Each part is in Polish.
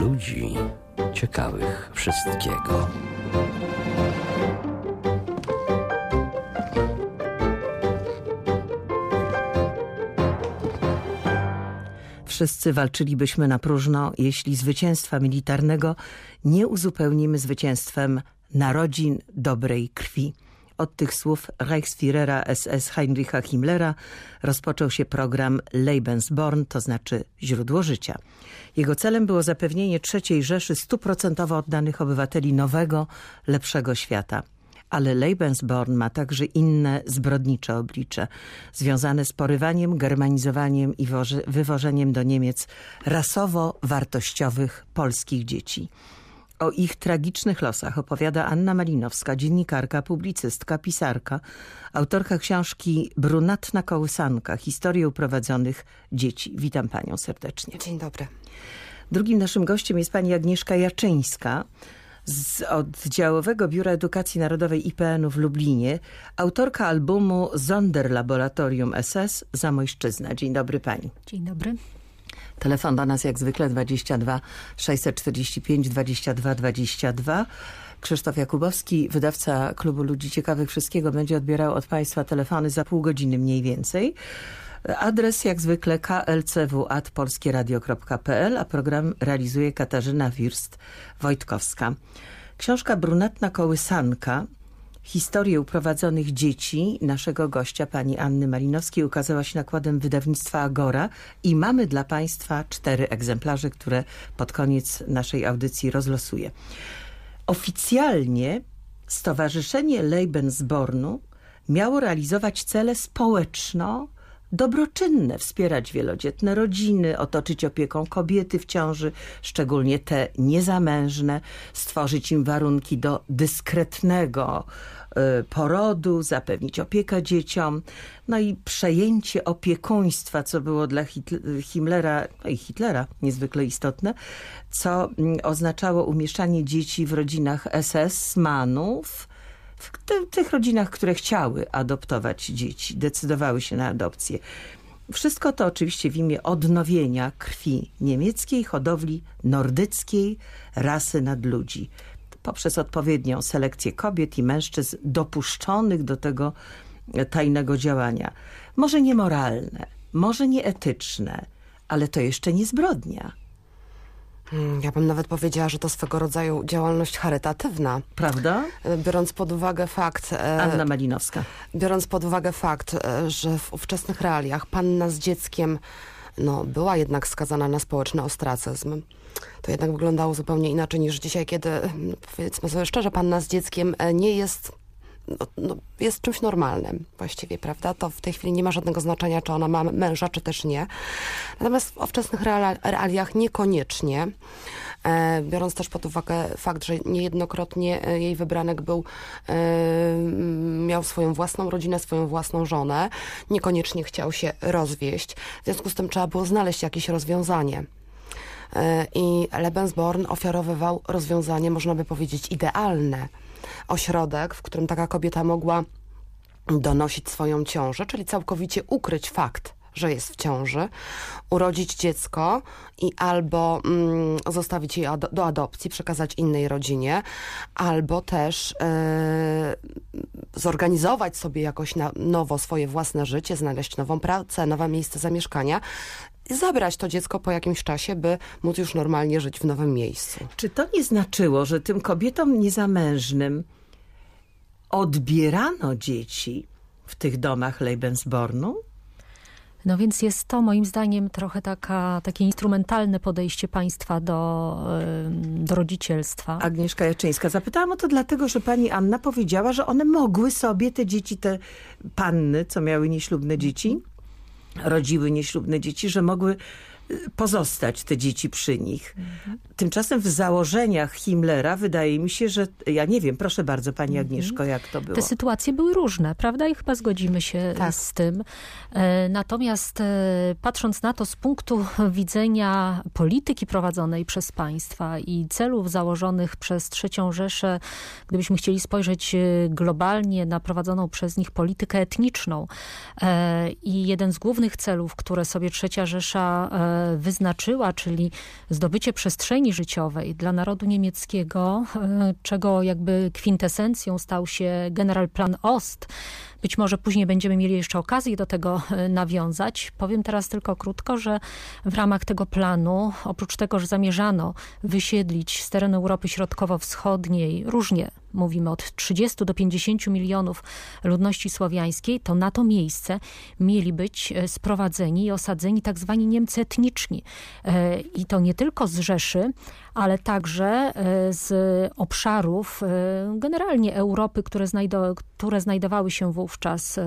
ludzi ciekawych wszystkiego. Wszyscy walczylibyśmy na próżno, jeśli zwycięstwa militarnego nie uzupełnimy zwycięstwem narodzin dobrej krwi. Od tych słów Reichsführera SS Heinricha Himmlera rozpoczął się program Lebensborn, to znaczy źródło życia. Jego celem było zapewnienie III Rzeszy stuprocentowo oddanych obywateli nowego, lepszego świata. Ale Lebensborn ma także inne zbrodnicze oblicze, związane z porywaniem, germanizowaniem i wywożeniem do Niemiec rasowo-wartościowych polskich dzieci. O ich tragicznych losach opowiada Anna Malinowska, dziennikarka, publicystka, pisarka, autorka książki Brunatna kołysanka, historię uprowadzonych dzieci. Witam panią serdecznie. Dzień dobry. Drugim naszym gościem jest pani Agnieszka Jaczyńska z oddziałowego Biura Edukacji Narodowej IPN-u w Lublinie, autorka albumu Sonderlaboratorium SS Zamojszczyzna. Dzień dobry pani. Dzień dobry. Telefon do nas jak zwykle 22 645 22 22. Krzysztof Jakubowski, wydawca Klubu Ludzi Ciekawych Wszystkiego, będzie odbierał od Państwa telefony za pół godziny mniej więcej. Adres jak zwykle klcw.polskieradio.pl, a program realizuje Katarzyna Wirst-Wojtkowska. Książka Brunatna Kołysanka Historię uprowadzonych dzieci naszego gościa, pani Anny Malinowskiej, ukazała się nakładem wydawnictwa Agora i mamy dla państwa cztery egzemplarze, które pod koniec naszej audycji rozlosuję. Oficjalnie Stowarzyszenie Lebensbornu miało realizować cele społeczno dobroczynne, wspierać wielodzietne rodziny, otoczyć opieką kobiety w ciąży, szczególnie te niezamężne, stworzyć im warunki do dyskretnego y, porodu, zapewnić opiekę dzieciom, no i przejęcie opiekuństwa, co było dla Hitlera no i Hitlera niezwykle istotne, co mm, oznaczało umieszczanie dzieci w rodzinach SS-manów, w tych rodzinach, które chciały adoptować dzieci, decydowały się na adopcję. Wszystko to oczywiście w imię odnowienia krwi niemieckiej, hodowli nordyckiej, rasy nadludzi. Poprzez odpowiednią selekcję kobiet i mężczyzn dopuszczonych do tego tajnego działania. Może niemoralne, może nieetyczne, ale to jeszcze nie zbrodnia. Hmm, ja bym nawet powiedziała, że to swego rodzaju działalność charytatywna. Prawda? E, biorąc pod uwagę fakt... E, Anna Malinowska. Biorąc pod uwagę fakt, e, że w ówczesnych realiach panna z dzieckiem no, była jednak skazana na społeczny ostracyzm. To jednak wyglądało zupełnie inaczej niż dzisiaj, kiedy, powiedzmy sobie szczerze, panna z dzieckiem nie jest no, no, jest czymś normalnym właściwie, prawda? To w tej chwili nie ma żadnego znaczenia, czy ona ma męża, czy też nie. Natomiast w ówczesnych realiach niekoniecznie. E, biorąc też pod uwagę fakt, że niejednokrotnie e, jej wybranek był, e, miał swoją własną rodzinę, swoją własną żonę, niekoniecznie chciał się rozwieść. W związku z tym trzeba było znaleźć jakieś rozwiązanie. I Lebensborn ofiarowywał rozwiązanie, można by powiedzieć, idealne ośrodek, w którym taka kobieta mogła donosić swoją ciążę, czyli całkowicie ukryć fakt, że jest w ciąży, urodzić dziecko i albo mm, zostawić je do, do adopcji, przekazać innej rodzinie, albo też e, zorganizować sobie jakoś na nowo swoje własne życie, znaleźć nową pracę, nowe miejsce zamieszkania zabrać to dziecko po jakimś czasie, by móc już normalnie żyć w nowym miejscu. Czy to nie znaczyło, że tym kobietom niezamężnym odbierano dzieci w tych domach Lebensbornu? No więc jest to moim zdaniem trochę taka, takie instrumentalne podejście państwa do, do rodzicielstwa. Agnieszka Jaczyńska. Zapytałam o to dlatego, że pani Anna powiedziała, że one mogły sobie, te dzieci, te panny, co miały nieślubne dzieci, rodziły nieślubne dzieci, że mogły pozostać te dzieci przy nich. Mhm. Tymczasem w założeniach Himmlera wydaje mi się, że ja nie wiem, proszę bardzo pani mhm. Agnieszko, jak to było. Te sytuacje były różne, prawda? I chyba zgodzimy się tak. z tym. E, natomiast e, patrząc na to z punktu widzenia polityki prowadzonej przez państwa i celów założonych przez trzecią Rzeszę, gdybyśmy chcieli spojrzeć e, globalnie na prowadzoną przez nich politykę etniczną i jeden z głównych celów, które sobie trzecia Rzesza e, wyznaczyła, czyli zdobycie przestrzeni życiowej dla narodu niemieckiego, e, czego jakby kwintesencją stał się Generalplan Ost, być może później będziemy mieli jeszcze okazję do tego e, nawiązać. Powiem teraz tylko krótko, że w ramach tego planu, oprócz tego, że zamierzano wysiedlić z terenu Europy Środkowo-Wschodniej różnie mówimy od 30 do 50 milionów ludności słowiańskiej, to na to miejsce mieli być e, sprowadzeni i osadzeni tak zwani Niemcy etniczni. E, I to nie tylko z Rzeszy, ale także z obszarów generalnie Europy, które, znajdo, które znajdowały się wówczas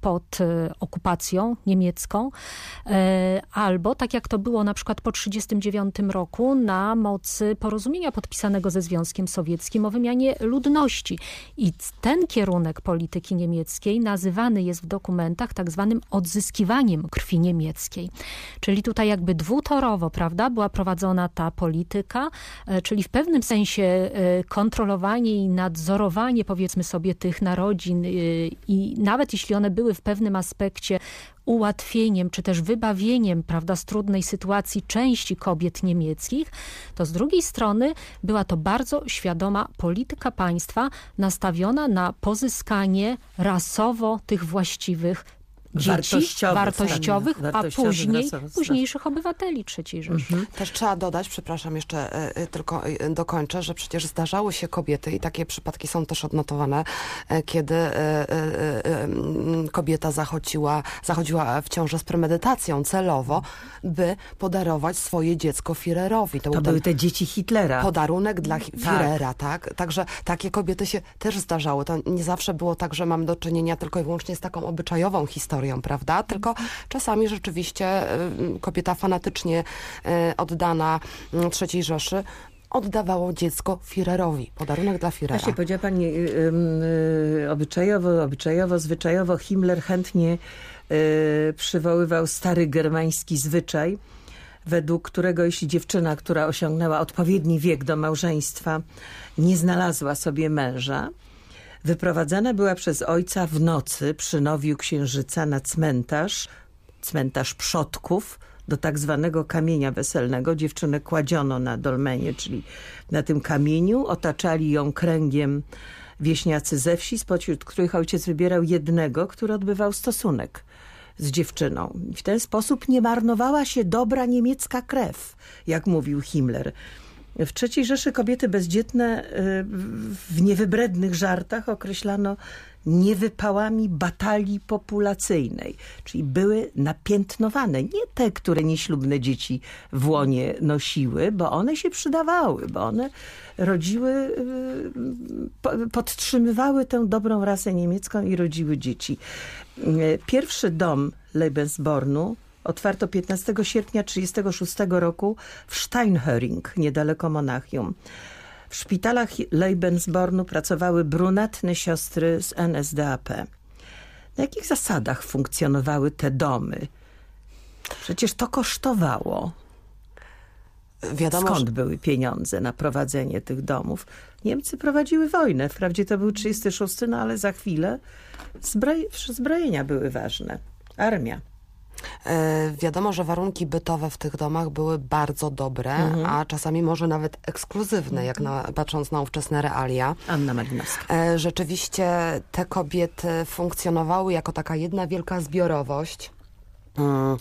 pod okupacją niemiecką, albo tak jak to było na przykład po 1939 roku na mocy porozumienia podpisanego ze Związkiem Sowieckim o wymianie ludności. I ten kierunek polityki niemieckiej nazywany jest w dokumentach tak zwanym odzyskiwaniem krwi niemieckiej. Czyli tutaj jakby dwutorowo, prawda, była prowadzona ta polityka, e, czyli w pewnym sensie e, kontrolowanie i nadzorowanie powiedzmy sobie tych narodzin e, i nawet jeśli one były w pewnym aspekcie ułatwieniem czy też wybawieniem prawda, z trudnej sytuacji części kobiet niemieckich, to z drugiej strony była to bardzo świadoma polityka państwa nastawiona na pozyskanie rasowo tych właściwych dzieci wartościowych, wartościowych tak, a później tak. późniejszych obywateli III Rzeszy. Mhm. Też trzeba dodać, przepraszam, jeszcze e, e, tylko e, dokończę, że przecież zdarzały się kobiety i takie przypadki są też odnotowane, kiedy kobieta zachodziła, zachodziła w ciążę z premedytacją celowo, by podarować swoje dziecko Führerowi. To, był były te dzieci Hitlera. podarunek dla Führera, tak. Także takie kobiety się też zdarzały. To nie zawsze było tak, że mam do czynienia tylko i wyłącznie z taką obyczajową historią, prawda? Tylko czasami rzeczywiście y, kobieta fanatycznie y, oddana y, III Rzeszy oddawało dziecko Führerowi. Podarunek dla Führera. Właśnie powiedziała pani y, obyczajowo, obyczajowo, zwyczajowo Himmler chętnie przywoływał stary germański zwyczaj, według którego jeśli dziewczyna, która osiągnęła odpowiedni wiek do małżeństwa, nie znalazła sobie męża, wyprowadzana była przez ojca w nocy przy nowiu księżyca na cmentarz, cmentarz przodków, do tak zwanego kamienia weselnego. Dziewczynę kładziono na dolmenie, czyli na tym kamieniu. Otaczali ją kręgiem wieśniacy ze wsi, spośród których ojciec wybierał jednego, który odbywał stosunek z dziewczyną. W ten sposób nie marnowała się dobra niemiecka krew, jak mówił Himmler. W III Rzeszy kobiety bezdzietne y, w niewybrednych żartach określano niewypałami batalii populacyjnej, czyli były napiętnowane. Nie te, które nieślubne dzieci w łonie nosiły, bo one się przydawały, bo one rodziły, y, podtrzymywały tę dobrą rasę niemiecką i rodziły dzieci. Y, pierwszy dom Lebensbornu otwarto 15 sierpnia 1936 roku w Steinhöring, niedaleko Monachium. W szpitalach Lebensbornu pracowały brunatne siostry z NSDAP. Na jakich zasadach funkcjonowały te domy? Przecież to kosztowało. Wiadomo, Skąd że... były pieniądze na prowadzenie tych domów? Niemcy prowadziły wojnę. Wprawdzie to był 36, no ale za chwilę zbroj... zbrojenia były ważne. Armia. E, wiadomo, że warunki bytowe w tych domach były bardzo dobre, mhm. a czasami może nawet ekskluzywne, jak na, patrząc na ówczesne realia. Anna Malinowska. E, rzeczywiście te kobiety funkcjonowały jako taka jedna wielka zbiorowość. Mm,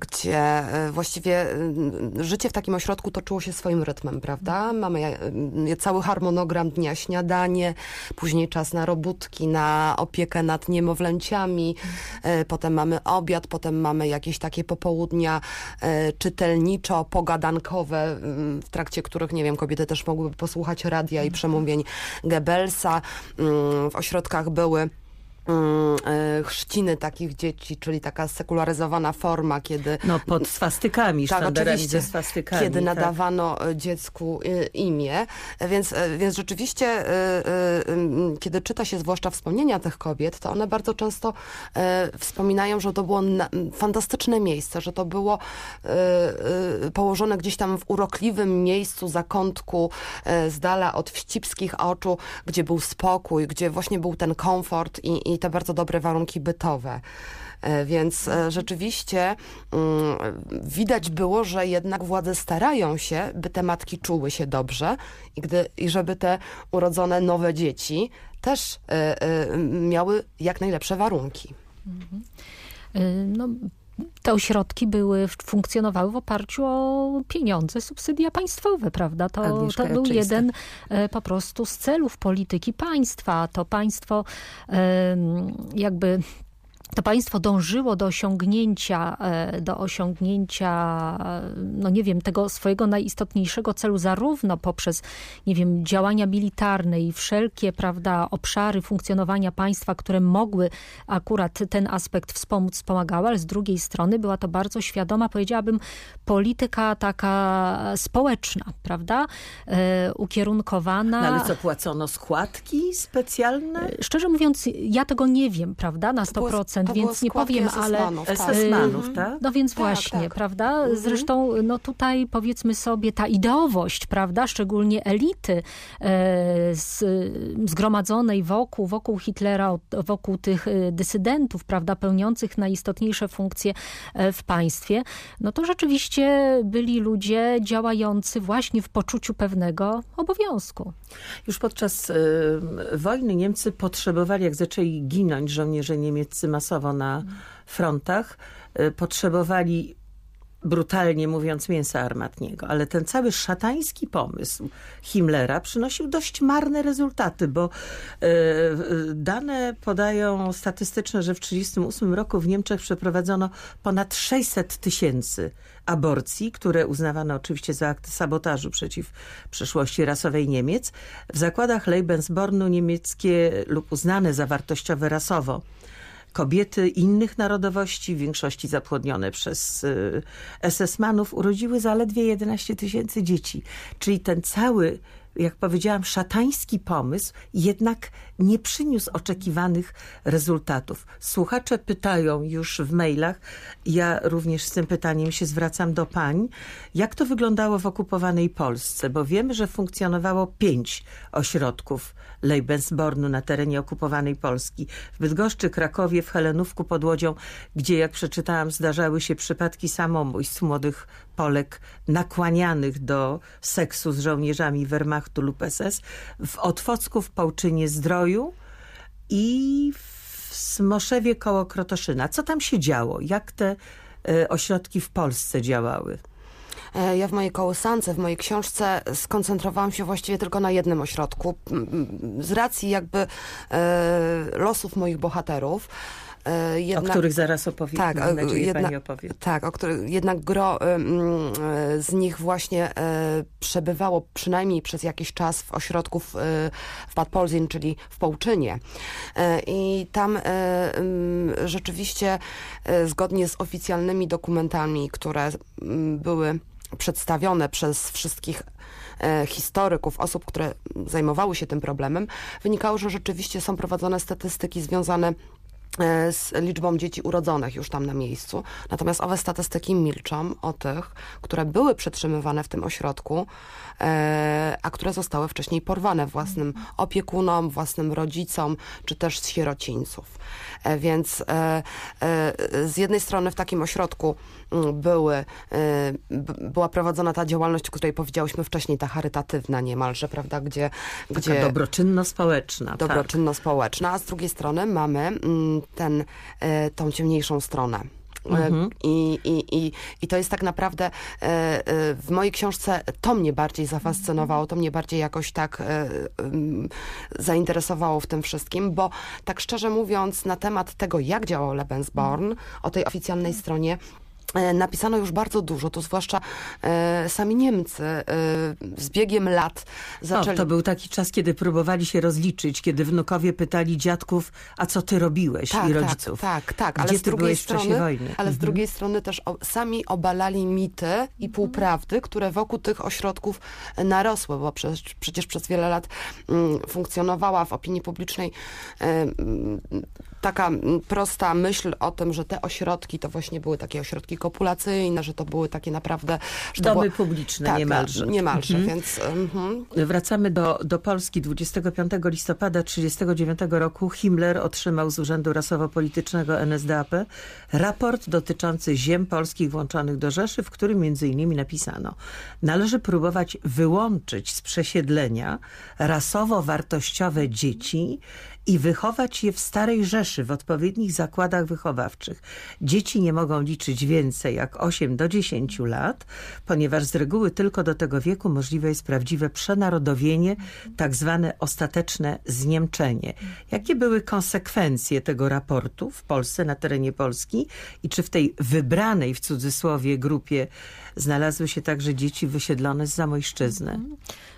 gdzie e, właściwie mm, życie w takim ośrodku toczyło się swoim rytmem, prawda? Mamy e, cały harmonogram dnia, śniadanie, później czas na robótki, na opiekę nad niemowlęciami, e, potem mamy obiad, potem mamy jakieś takie popołudnia czytelniczo-pogadankowe, mm, w trakcie których, nie wiem, kobiety też mogłyby posłuchać radia i przemówień Goebbelsa. W ośrodkach były Mm, e, chrzciny takich dzieci, czyli taka sekularyzowana forma, kiedy... No pod swastykami, tak, oczywiście, swastykami. Kiedy tak. nadawano e, dziecku e, imię, więc, więc rzeczywiście kiedy czyta się zwłaszcza wspomnienia tych kobiet, to one bardzo często wspominają, że to było fantastyczne miejsce, że to było położone gdzieś tam w urokliwym miejscu, zakątku, z dala od wścibskich oczu, gdzie był spokój, gdzie właśnie był ten komfort i, i te bardzo dobre warunki bytowe. E, Więc e, rzeczywiście mm, widać było, że jednak władze starają się, by te matki czuły się dobrze i, gdy, i żeby te urodzone nowe dzieci też e, miały jak najlepsze warunki. Y, No, te ośrodki były, funkcjonowały w oparciu o pieniądze, subsydia państwowe, prawda? To, Agnieszka to był jeden e, po prostu z celów polityki państwa. To państwo jakby to państwo dążyło do osiągnięcia, e, do osiągnięcia, e, no nie wiem, tego swojego najistotniejszego celu, zarówno poprzez, nie wiem, działania militarne i wszelkie, prawda, obszary funkcjonowania państwa, które mogły akurat ten aspekt wspomóc, wspomagały, ale z drugiej strony była to bardzo świadoma, powiedziałabym, polityka taka społeczna, prawda, e, ukierunkowana. No ale co, płacono składki specjalne? Szczerze mówiąc, ja tego nie wiem, prawda, na To było- 100%, było więc nie powiem, ale... SS-manów, tak. SS-manów, Y, tak? No więc Tak, właśnie, tak. prawda? Zresztą no tutaj powiedzmy sobie ta ideowość, prawda? Szczególnie elity e, z, zgromadzonej wokół, wokół Hitlera, wokół tych e, dysydentów, prawda? Pełniących najistotniejsze funkcje e, w państwie, no to rzeczywiście byli ludzie działający właśnie w poczuciu pewnego obowiązku. Już podczas y, wojny Niemcy potrzebowali, jak zaczęli ginąć żołnierze niemieccy masowo na frontach, y, potrzebowali brutalnie mówiąc mięsa armatniego, ale ten cały szatański pomysł Himmlera przynosił dość marne rezultaty, bo e, e, dane podają statystyczne, że w 1938 roku w Niemczech przeprowadzono ponad 600 tysięcy aborcji, które uznawano oczywiście za akty sabotażu przeciw przeszłości rasowej Niemiec. W zakładach Lebensbornu niemieckie lub uznane za wartościowe rasowo kobiety innych narodowości, w większości zapłodnione przez y, SS-manów, urodziły zaledwie 11 tysięcy dzieci. Czyli ten cały, jak powiedziałam, szatański pomysł jednak nie przyniósł oczekiwanych rezultatów. Słuchacze pytają już w mailach, ja również z tym pytaniem się zwracam do pań, jak to wyglądało w okupowanej Polsce, bo wiemy, że funkcjonowało pięć ośrodków Lebensbornu na terenie okupowanej Polski. W Bydgoszczy, Krakowie, w Helenówku pod Łodzią, gdzie jak przeczytałam zdarzały się przypadki samobójstw młodych Polek nakłanianych do seksu z żołnierzami Wehrmachtu lub SS, w Otwocku, w Pałczynie Zdroju i w Smoszewie koło Krotoszyna. Co tam się działo? Jak te e, ośrodki w Polsce działały? E, Ja w mojej kołysance, w mojej książce skoncentrowałam się właściwie tylko na jednym ośrodku. Z racji jakby e, losów moich bohaterów. E, o jednak- których zaraz opowiem. Tak, Mam a, nadzieję, jedna- pani opowie. Tak, o których jednak gro y, z nich właśnie e, przebywało przynajmniej przez jakiś czas w ośrodku w, w Bad Polzin, czyli w Połczynie. E, I tam e, rzeczywiście e, zgodnie z oficjalnymi dokumentami, które były przedstawione przez wszystkich e, historyków, osób, które zajmowały się tym problemem, wynikało, że rzeczywiście są prowadzone statystyki związane e, z liczbą dzieci urodzonych już tam na miejscu. Natomiast owe statystyki milczą o tych, które były przetrzymywane w tym ośrodku, e, a które zostały wcześniej porwane własnym opiekunom, własnym rodzicom, czy też z sierocińców. E, Więc e, e, z jednej strony w takim ośrodku były, e, była prowadzona ta działalność, o której powiedziałyśmy wcześniej, ta charytatywna niemalże, prawda, gdzie... Taka gdzie dobroczynno-społeczna. tak. dobroczynno-społeczna, a z drugiej strony mamy mm, ten, e, tą ciemniejszą stronę. E, Mhm. I, i, i, I to jest tak naprawdę w mojej książce to mnie bardziej zafascynowało, to mnie bardziej jakoś tak zainteresowało w tym wszystkim, bo tak szczerze mówiąc na temat tego, jak działał Lebensborn, o tej oficjalnej stronie napisano już bardzo dużo, to zwłaszcza e, sami Niemcy e, z biegiem lat zaczęli... O, to był taki czas, kiedy próbowali się rozliczyć, kiedy wnukowie pytali dziadków, a co ty robiłeś i rodziców. Tak, tak, tak. Ale Gdzie z ty drugiej strony, wojny? Mhm. Ale z drugiej strony też o, sami obalali mity i półprawdy, które wokół tych ośrodków e, narosły, bo przecież, przecież przez wiele lat mm, funkcjonowała w opinii publicznej e, mm, taka prosta myśl o tym, że te ośrodki to właśnie były takie ośrodki kopulacyjne, że to były takie naprawdę... Że Domy było... publiczne tak, niemalże. Niemalże, mhm. więc... Mhm. Wracamy do, do Polski. 25 listopada 1939 roku Himmler otrzymał z Urzędu Rasowo-Politycznego NSDAP raport dotyczący ziem polskich włączonych do Rzeszy, w którym między innymi napisano należy próbować wyłączyć z przesiedlenia rasowo-wartościowe dzieci i wychować je w Starej Rzeszy w odpowiednich zakładach wychowawczych. Dzieci nie mogą liczyć więcej jak 8 do 10 lat, ponieważ z reguły tylko do tego wieku możliwe jest prawdziwe przenarodowienie, tak zwane ostateczne zniemczenie. Jakie były konsekwencje tego raportu w Polsce, na terenie Polski i czy w tej wybranej w cudzysłowie grupie znalazły się także dzieci wysiedlone z Zamojszczyzny?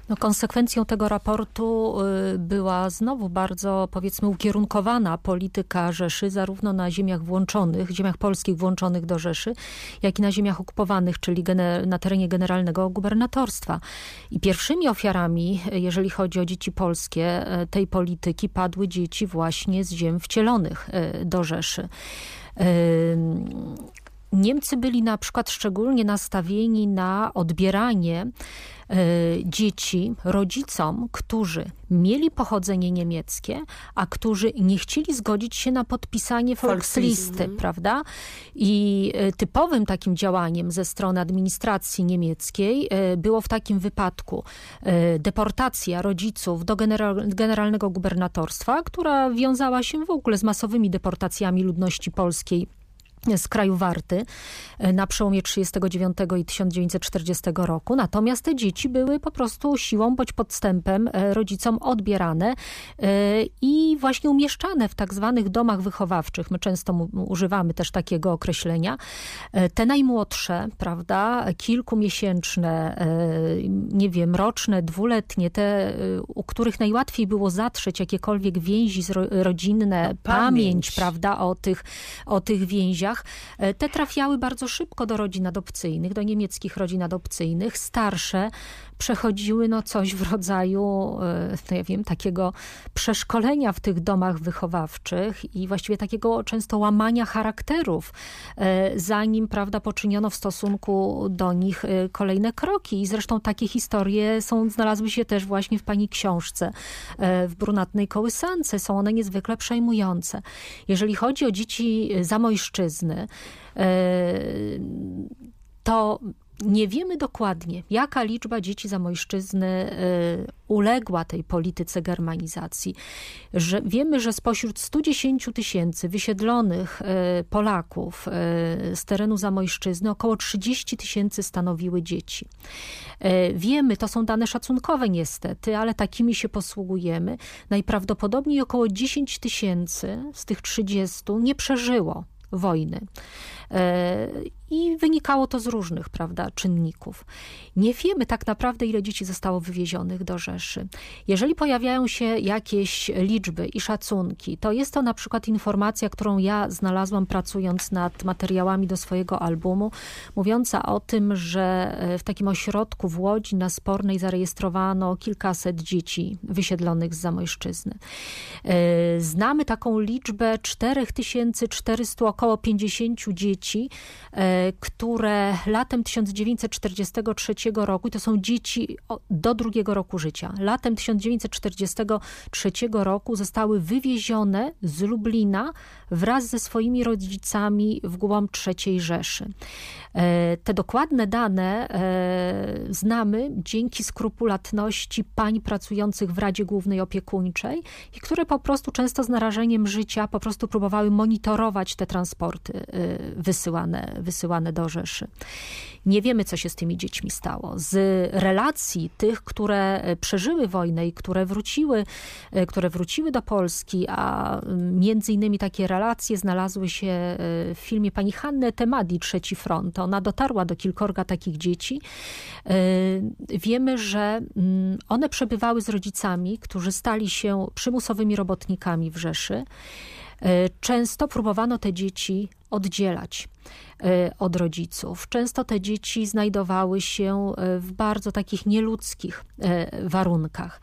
No, konsekwencją tego raportu y, była znowu bardzo, powiedzmy, ukierunkowana polityka Rzeszy, zarówno na ziemiach włączonych, ziemiach polskich włączonych do Rzeszy, jak i na ziemiach okupowanych, czyli na terenie generalnego gubernatorstwa. I pierwszymi ofiarami, jeżeli chodzi o dzieci polskie, y, tej polityki padły dzieci właśnie z ziem wcielonych y, do Rzeszy. Niemcy byli na przykład szczególnie nastawieni na odbieranie dzieci rodzicom, którzy mieli pochodzenie niemieckie, a którzy nie chcieli zgodzić się na podpisanie Volkslisty, prawda? I e, typowym takim działaniem ze strony administracji niemieckiej e, było w takim wypadku deportacja rodziców do generalnego gubernatorstwa, która wiązała się w ogóle z masowymi deportacjami ludności polskiej z kraju Warty e, na przełomie 1939 i 1940 roku. Natomiast te dzieci były po prostu siłą bądź podstępem e, rodzicom odbierane e, i właśnie umieszczane w tak zwanych domach wychowawczych. My często używamy też takiego określenia. Te najmłodsze, prawda, kilkumiesięczne, nie wiem, roczne, dwuletnie, te, u których najłatwiej było zatrzeć jakiekolwiek więzi rodzinne, pamięć, pamięć, prawda, o tych, o tych więziach, E, te trafiały bardzo szybko do rodzin adopcyjnych, do niemieckich rodzin adopcyjnych. Starsze przechodziły no coś w rodzaju, e, no ja wiem, takiego przeszkolenia w tych domach wychowawczych i właściwie takiego często łamania charakterów, e, zanim, prawda, poczyniono w stosunku do nich kolejne kroki. I zresztą takie historie są, znalazły się też właśnie w pani książce w Brunatnej Kołysance. Są one niezwykle przejmujące. Jeżeli chodzi o dzieci zamojszczyzn, E, to nie wiemy dokładnie, jaka liczba dzieci zamojszczyzny e, uległa tej polityce germanizacji. Że wiemy, że spośród 110 tysięcy wysiedlonych e, Polaków z terenu zamojszczyzny około 30 tysięcy stanowiły dzieci. Wiemy, to są dane szacunkowe niestety, ale takimi się posługujemy. Najprawdopodobniej około 10 tysięcy z tych 30 nie przeżyło wojny. I wynikało to z różnych prawda, czynników. Nie wiemy tak naprawdę, ile dzieci zostało wywiezionych do Rzeszy. Jeżeli pojawiają się jakieś liczby i szacunki, to jest to na przykład informacja, którą ja znalazłam pracując nad materiałami do swojego albumu, mówiąca o tym, że e, w takim ośrodku w Łodzi na Spornej zarejestrowano kilkaset dzieci wysiedlonych z Zamojszczyzny. E, znamy taką liczbę 4400, około 50 dzieci, e, które latem 1943 roku, to są dzieci do drugiego roku życia, latem 1943 roku zostały wywiezione z Lublina wraz ze swoimi rodzicami w głąb III Rzeszy. E, te dokładne dane e, znamy dzięki skrupulatności pań pracujących w Radzie Głównej Opiekuńczej i które po prostu często z narażeniem życia po prostu próbowały monitorować te transporty e, wysyłane, wysyłane do Rzeszy. Nie wiemy, co się z tymi dziećmi stało. Z relacji tych, które przeżyły wojnę i które wróciły, które wróciły do Polski, a między innymi takie relacje znalazły się w filmie pani Hanny Temadi, Trzeci Front ona dotarła do kilkorga takich dzieci. E, wiemy, że mm, one przebywały z rodzicami, którzy stali się przymusowymi robotnikami w Rzeszy. E, często próbowano te dzieci oddzielać e, od rodziców. Często te dzieci znajdowały się w bardzo takich nieludzkich warunkach.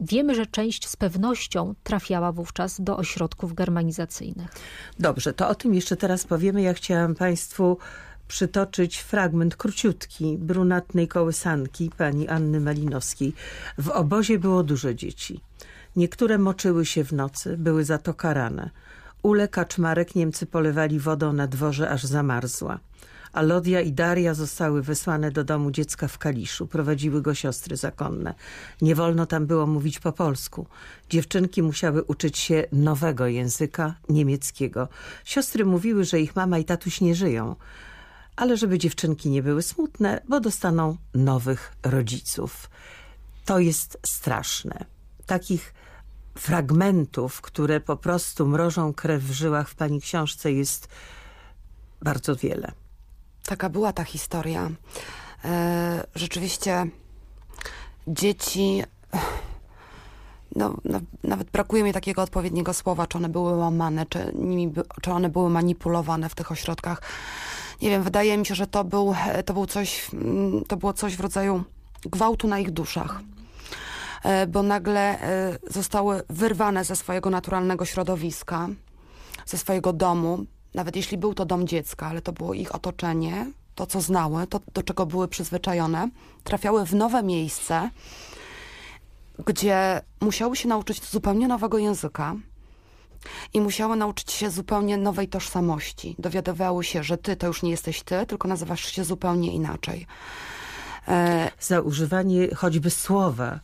Wiemy, że część z pewnością trafiała wówczas do ośrodków germanizacyjnych. Dobrze, to o tym jeszcze teraz powiemy. Ja chciałam Państwu przytoczyć fragment króciutki brunatnej kołysanki pani Anny Malinowskiej. W obozie było dużo dzieci. Niektóre moczyły się w nocy, były za to karane. Ule kaczmarek Niemcy polewali wodą na dworze, aż zamarzła. Alodia i Daria zostały wysłane do domu dziecka w Kaliszu. Prowadziły go siostry zakonne. Nie wolno tam było mówić po polsku. Dziewczynki musiały uczyć się nowego języka, niemieckiego. Siostry mówiły, że ich mama i tatuś nie żyją. Ale żeby dziewczynki nie były smutne, bo dostaną nowych rodziców. To jest straszne. Takich fragmentów, które po prostu mrożą krew w żyłach w pani książce jest bardzo wiele. Taka była ta historia. E, rzeczywiście dzieci... No, no, nawet brakuje mi takiego odpowiedniego słowa, czy one były łamane, czy, nimi, czy one były manipulowane w tych ośrodkach. Nie wiem, wydaje mi się, że to, był, to, był coś, mm, to było coś w rodzaju gwałtu na ich duszach. E, bo nagle e, zostały wyrwane ze swojego naturalnego środowiska, ze swojego domu, nawet jeśli był to dom dziecka, ale to było ich otoczenie, to co znały, to do czego były przyzwyczajone, trafiały w nowe miejsce, gdzie musiały się nauczyć zupełnie nowego języka i musiały nauczyć się zupełnie nowej tożsamości. Dowiadywały się, że ty to już nie jesteś ty, tylko nazywasz się zupełnie inaczej. E... Za używanie choćby słowa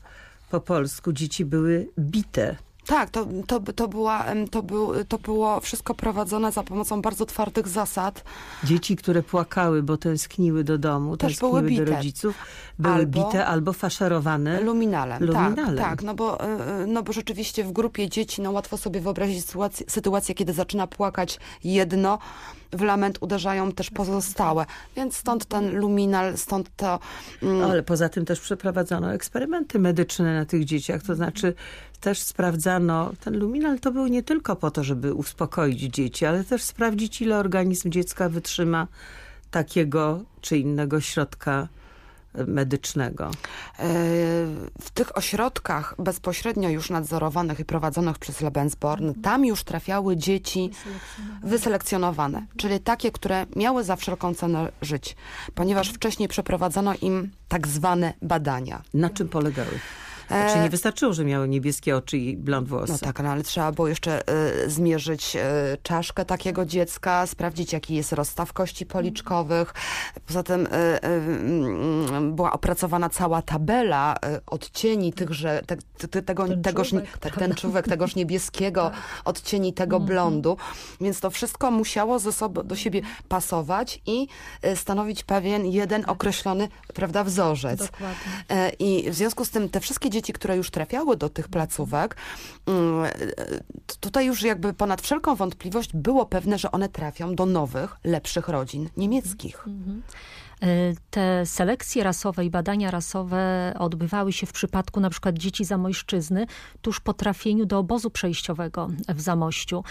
po polsku dzieci były bite tak, to, to, to, była, to, był, to było wszystko prowadzone za pomocą bardzo twardych zasad. Dzieci, które płakały, bo tęskniły do domu, Też były bite. do rodziców, były albo bite albo faszerowane luminalem. luminalem. Tak, tak no, bo, e, e, no bo rzeczywiście w grupie dzieci no, łatwo sobie wyobrazić sytuację, sytuację, kiedy zaczyna płakać jedno, w lament uderzają też pozostałe. Więc stąd ten luminal, stąd to... Mm. Ale poza tym też przeprowadzono eksperymenty medyczne na tych dzieciach, to znaczy też sprawdzano, ten luminal to był nie tylko po to, żeby uspokoić dzieci, ale też sprawdzić, ile organizm dziecka wytrzyma takiego czy innego środka medycznego. E, w tych ośrodkach bezpośrednio już nadzorowanych i prowadzonych przez Lebensborn, tam już trafiały dzieci wyselekcjonowane. wyselekcjonowane, czyli takie, które miały za wszelką cenę żyć, ponieważ wcześniej przeprowadzono im tak zwane badania. Na czym polegały? Znaczy nie wystarczyło, że miały niebieskie oczy i blond włosy. No tak, no, ale trzeba było jeszcze y, zmierzyć y, czaszkę takiego dziecka, sprawdzić jaki jest rozstaw kości policzkowych. Poza tym y, była opracowana cała tabela odcieni tychże, te, te, tego, ten tegoż, człowiek, tak, ten człowiek tegoż niebieskiego, tak. odcieni tego mhm. blondu. Więc to wszystko musiało ze sobą do siebie pasować i stanowić pewien jeden określony, prawda, wzorzec. Dokładnie. I w związku z tym te wszystkie dzieci, które już trafiały do tych placówek, mm, tutaj już jakby ponad wszelką wątpliwość było pewne, że one trafią do nowych, lepszych rodzin niemieckich. Mhm. E, te selekcje rasowe i badania rasowe odbywały się w przypadku na przykład dzieci Zamojszczyzny tuż po trafieniu do obozu przejściowego w Zamościu.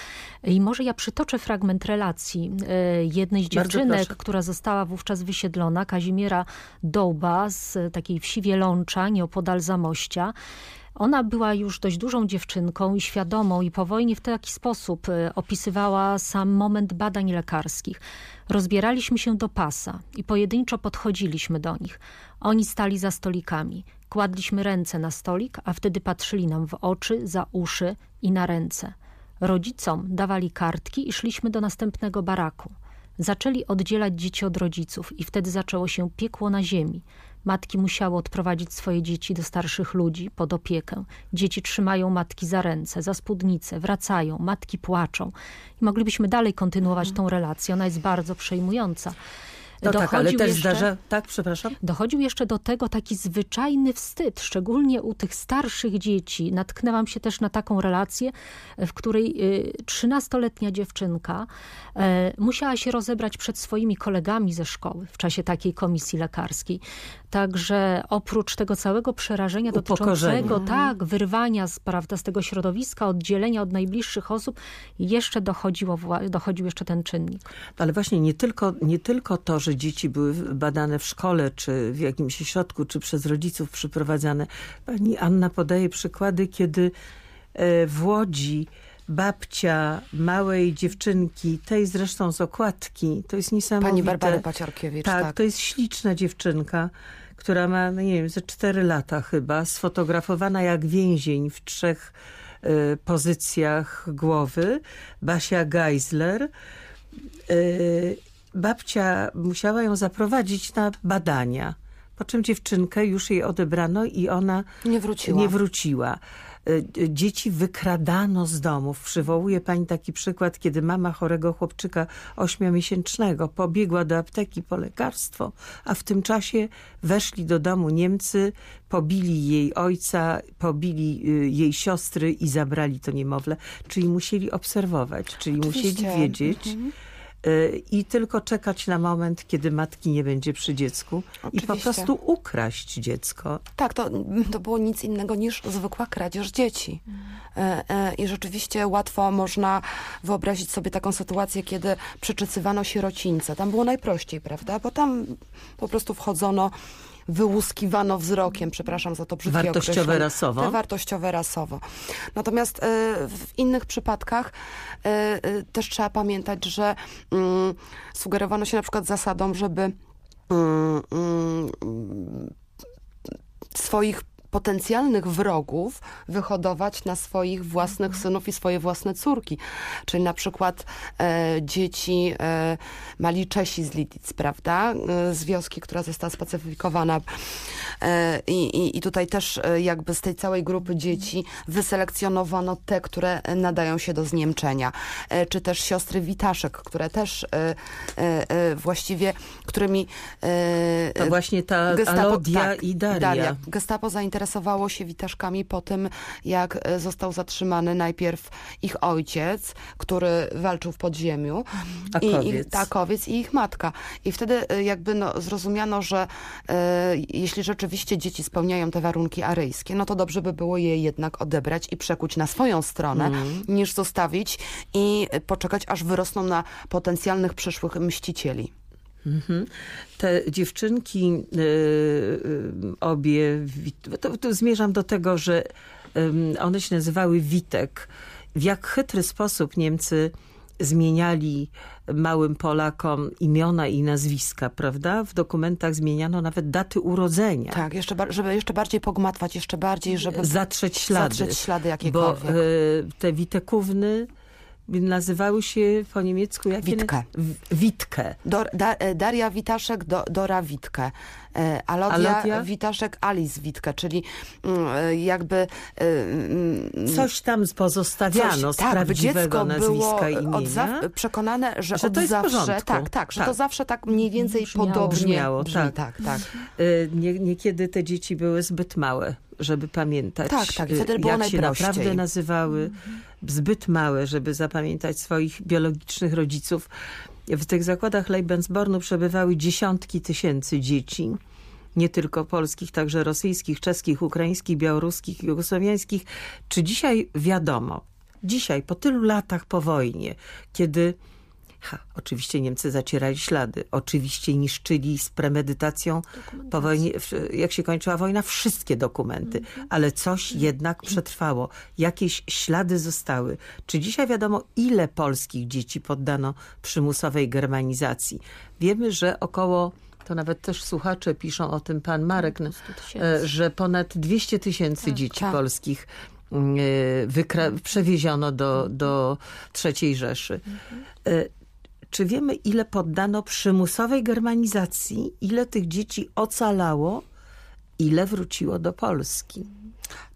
I może ja przytoczę fragment relacji e, jednej z dziewczynek, która została wówczas wysiedlona, Kazimiera Dołba z takiej wsi Wielącza, nieopodal Zamościa. Ona była już dość dużą dziewczynką i świadomą i po wojnie w taki sposób e, opisywała sam moment badań lekarskich. Rozbieraliśmy się do pasa i pojedynczo podchodziliśmy do nich. Oni stali za stolikami. Kładliśmy ręce na stolik, a wtedy patrzyli nam w oczy, za uszy i na ręce. Rodzicom dawali kartki i szliśmy do następnego baraku. Zaczęli oddzielać dzieci od rodziców i wtedy zaczęło się piekło na ziemi. Matki musiały odprowadzić swoje dzieci do starszych ludzi pod opiekę. Dzieci trzymają matki za ręce, za spódnicę, wracają, matki płaczą. I moglibyśmy dalej kontynuować tą relację. Ona jest bardzo przejmująca. No tak, ale też jeszcze, zdarza... Tak, przepraszam. Dochodził jeszcze do tego taki zwyczajny wstyd, szczególnie u tych starszych dzieci. Natknęłam się też na taką relację, w której y, trzynastoletnia dziewczynka e, musiała się rozebrać przed swoimi kolegami ze szkoły w czasie takiej komisji lekarskiej. Także oprócz tego całego przerażenia dotyczącego tak, wyrwania z, prawda, z tego środowiska, oddzielenia od najbliższych osób, jeszcze dochodziło, dochodził jeszcze ten czynnik. Ale właśnie nie tylko, nie tylko to, że że dzieci były badane w szkole, czy w jakimś środku, czy przez rodziców przyprowadzane. Pani Anna podaje przykłady, kiedy e, w Łodzi babcia małej dziewczynki, tej zresztą z okładki, to jest niesamowite. Pani Barbary Paciorkiewicz, tak, tak. to jest śliczna dziewczynka, która ma, no nie wiem, ze cztery lata chyba, sfotografowana jak więzień w trzech y, pozycjach głowy. Basia Geisler. Y, babcia musiała ją zaprowadzić na badania. Po czym dziewczynkę już jej odebrano i ona Nie wróciła. nie wróciła. Y, y, Dzieci wykradano z domów. Przywołuje pani taki przykład, kiedy mama chorego chłopczyka ośmiomiesięcznego pobiegła do apteki po lekarstwo, a w tym czasie weszli do domu Niemcy, pobili jej ojca, pobili y, jej siostry i zabrali to niemowlę. Czyli musieli obserwować, czyli musieli Oczywiście. wiedzieć, Mhm. Y, i tylko czekać na moment, kiedy matki nie będzie przy dziecku i po Oczywiście. prostu ukraść dziecko. Tak, to, to było nic innego niż zwykła kradzież dzieci. E, e, I rzeczywiście łatwo można wyobrazić sobie taką sytuację, kiedy przeczesywano sierocińce. Tam było najprościej, prawda? Bo tam po prostu wchodzono, wyłuskiwano wzrokiem, przepraszam za to brzydkie Wartościowe określenie. rasowo. Te wartościowe rasowo. Natomiast e, w innych przypadkach e, e, też trzeba pamiętać, że mm, sugerowano się na przykład zasadą, żeby mm, mm, swoich potencjalnych wrogów wyhodować na swoich własnych synów i swoje własne córki. Czyli na przykład e, dzieci e, mali Czesi z Lidic, prawda? E, z wioski, która została spacyfikowana. E, i, i, tutaj też e, jakby z tej całej grupy dzieci wyselekcjonowano te, które nadają się do zniemczenia. E, czy też siostry Witaszek, które też właściwie, którymi To właśnie ta Gestapo- Alodia tak, i Daria. Gestapo zainteresowało się Witaszkami po tym, jak e, został zatrzymany najpierw ich ojciec, który walczył w podziemiu. I, i, Akowiec. takowiec i ich matka. I wtedy e, jakby no, zrozumiano, że e, jeśli rzeczywiście dzieci spełniają te warunki aryjskie, no to dobrze by było je jednak odebrać i przekuć na swoją stronę, Mhm. niż zostawić i poczekać, aż wyrosną na potencjalnych przyszłych mścicieli. Mhm. Te dziewczynki y, y, obie, to, to zmierzam do tego, że one się nazywały Witek. W jak chytry sposób Niemcy zmieniali małym Polakom imiona i nazwiska, prawda? W dokumentach zmieniano nawet daty urodzenia. Tak, jeszcze, żeby jeszcze bardziej pogmatwać, jeszcze bardziej, żeby Zatrzeć ślady. zatrzeć ślady Bo jakiekolwiek. y, te Witekówny nazywały się po niemiecku jak. Witkę. Dor, da, e, Daria Witaszek, do, Dora Witkę. E, Alodia, Alodia? Witaszek, Alice Witkę, czyli mm, e, jakby... e, mm, Coś tam pozostawiano z tak, prawdziwego dziecko nazwiska było imienia. od zaw- przekonane, że, Że od to jest zawsze, tak, tak, że Tak. to zawsze tak mniej więcej Brzmiało. podobnie Brzmiało, brzmi, tak. tak, tak. Y, Nie, niekiedy te dzieci były zbyt małe, żeby pamiętać, Tak, tak, y, wtedy było jak się naprawdę nazywały. Zbyt małe, żeby zapamiętać swoich biologicznych rodziców. W tych zakładach Lebensbornu przebywały dziesiątki tysięcy dzieci. Nie tylko polskich, także rosyjskich, czeskich, ukraińskich, białoruskich, jugosłowiańskich. Czy dzisiaj wiadomo, dzisiaj po tylu latach po wojnie, kiedy Ha, oczywiście Niemcy zacierali ślady, oczywiście niszczyli z premedytacją po wojnie, jak się kończyła wojna, wszystkie dokumenty, ale coś jednak przetrwało. Jakieś ślady zostały. Czy dzisiaj wiadomo, ile polskich dzieci poddano przymusowej germanizacji? Wiemy, że około, to nawet też słuchacze piszą o tym, pan Marek, 100 tysięcy. e, że ponad 200 tysięcy dzieci tak. polskich mm, e, przewieziono do, do III Rzeszy. E, Czy wiemy, ile poddano przymusowej germanizacji, ile tych dzieci ocalało, ile wróciło do Polski?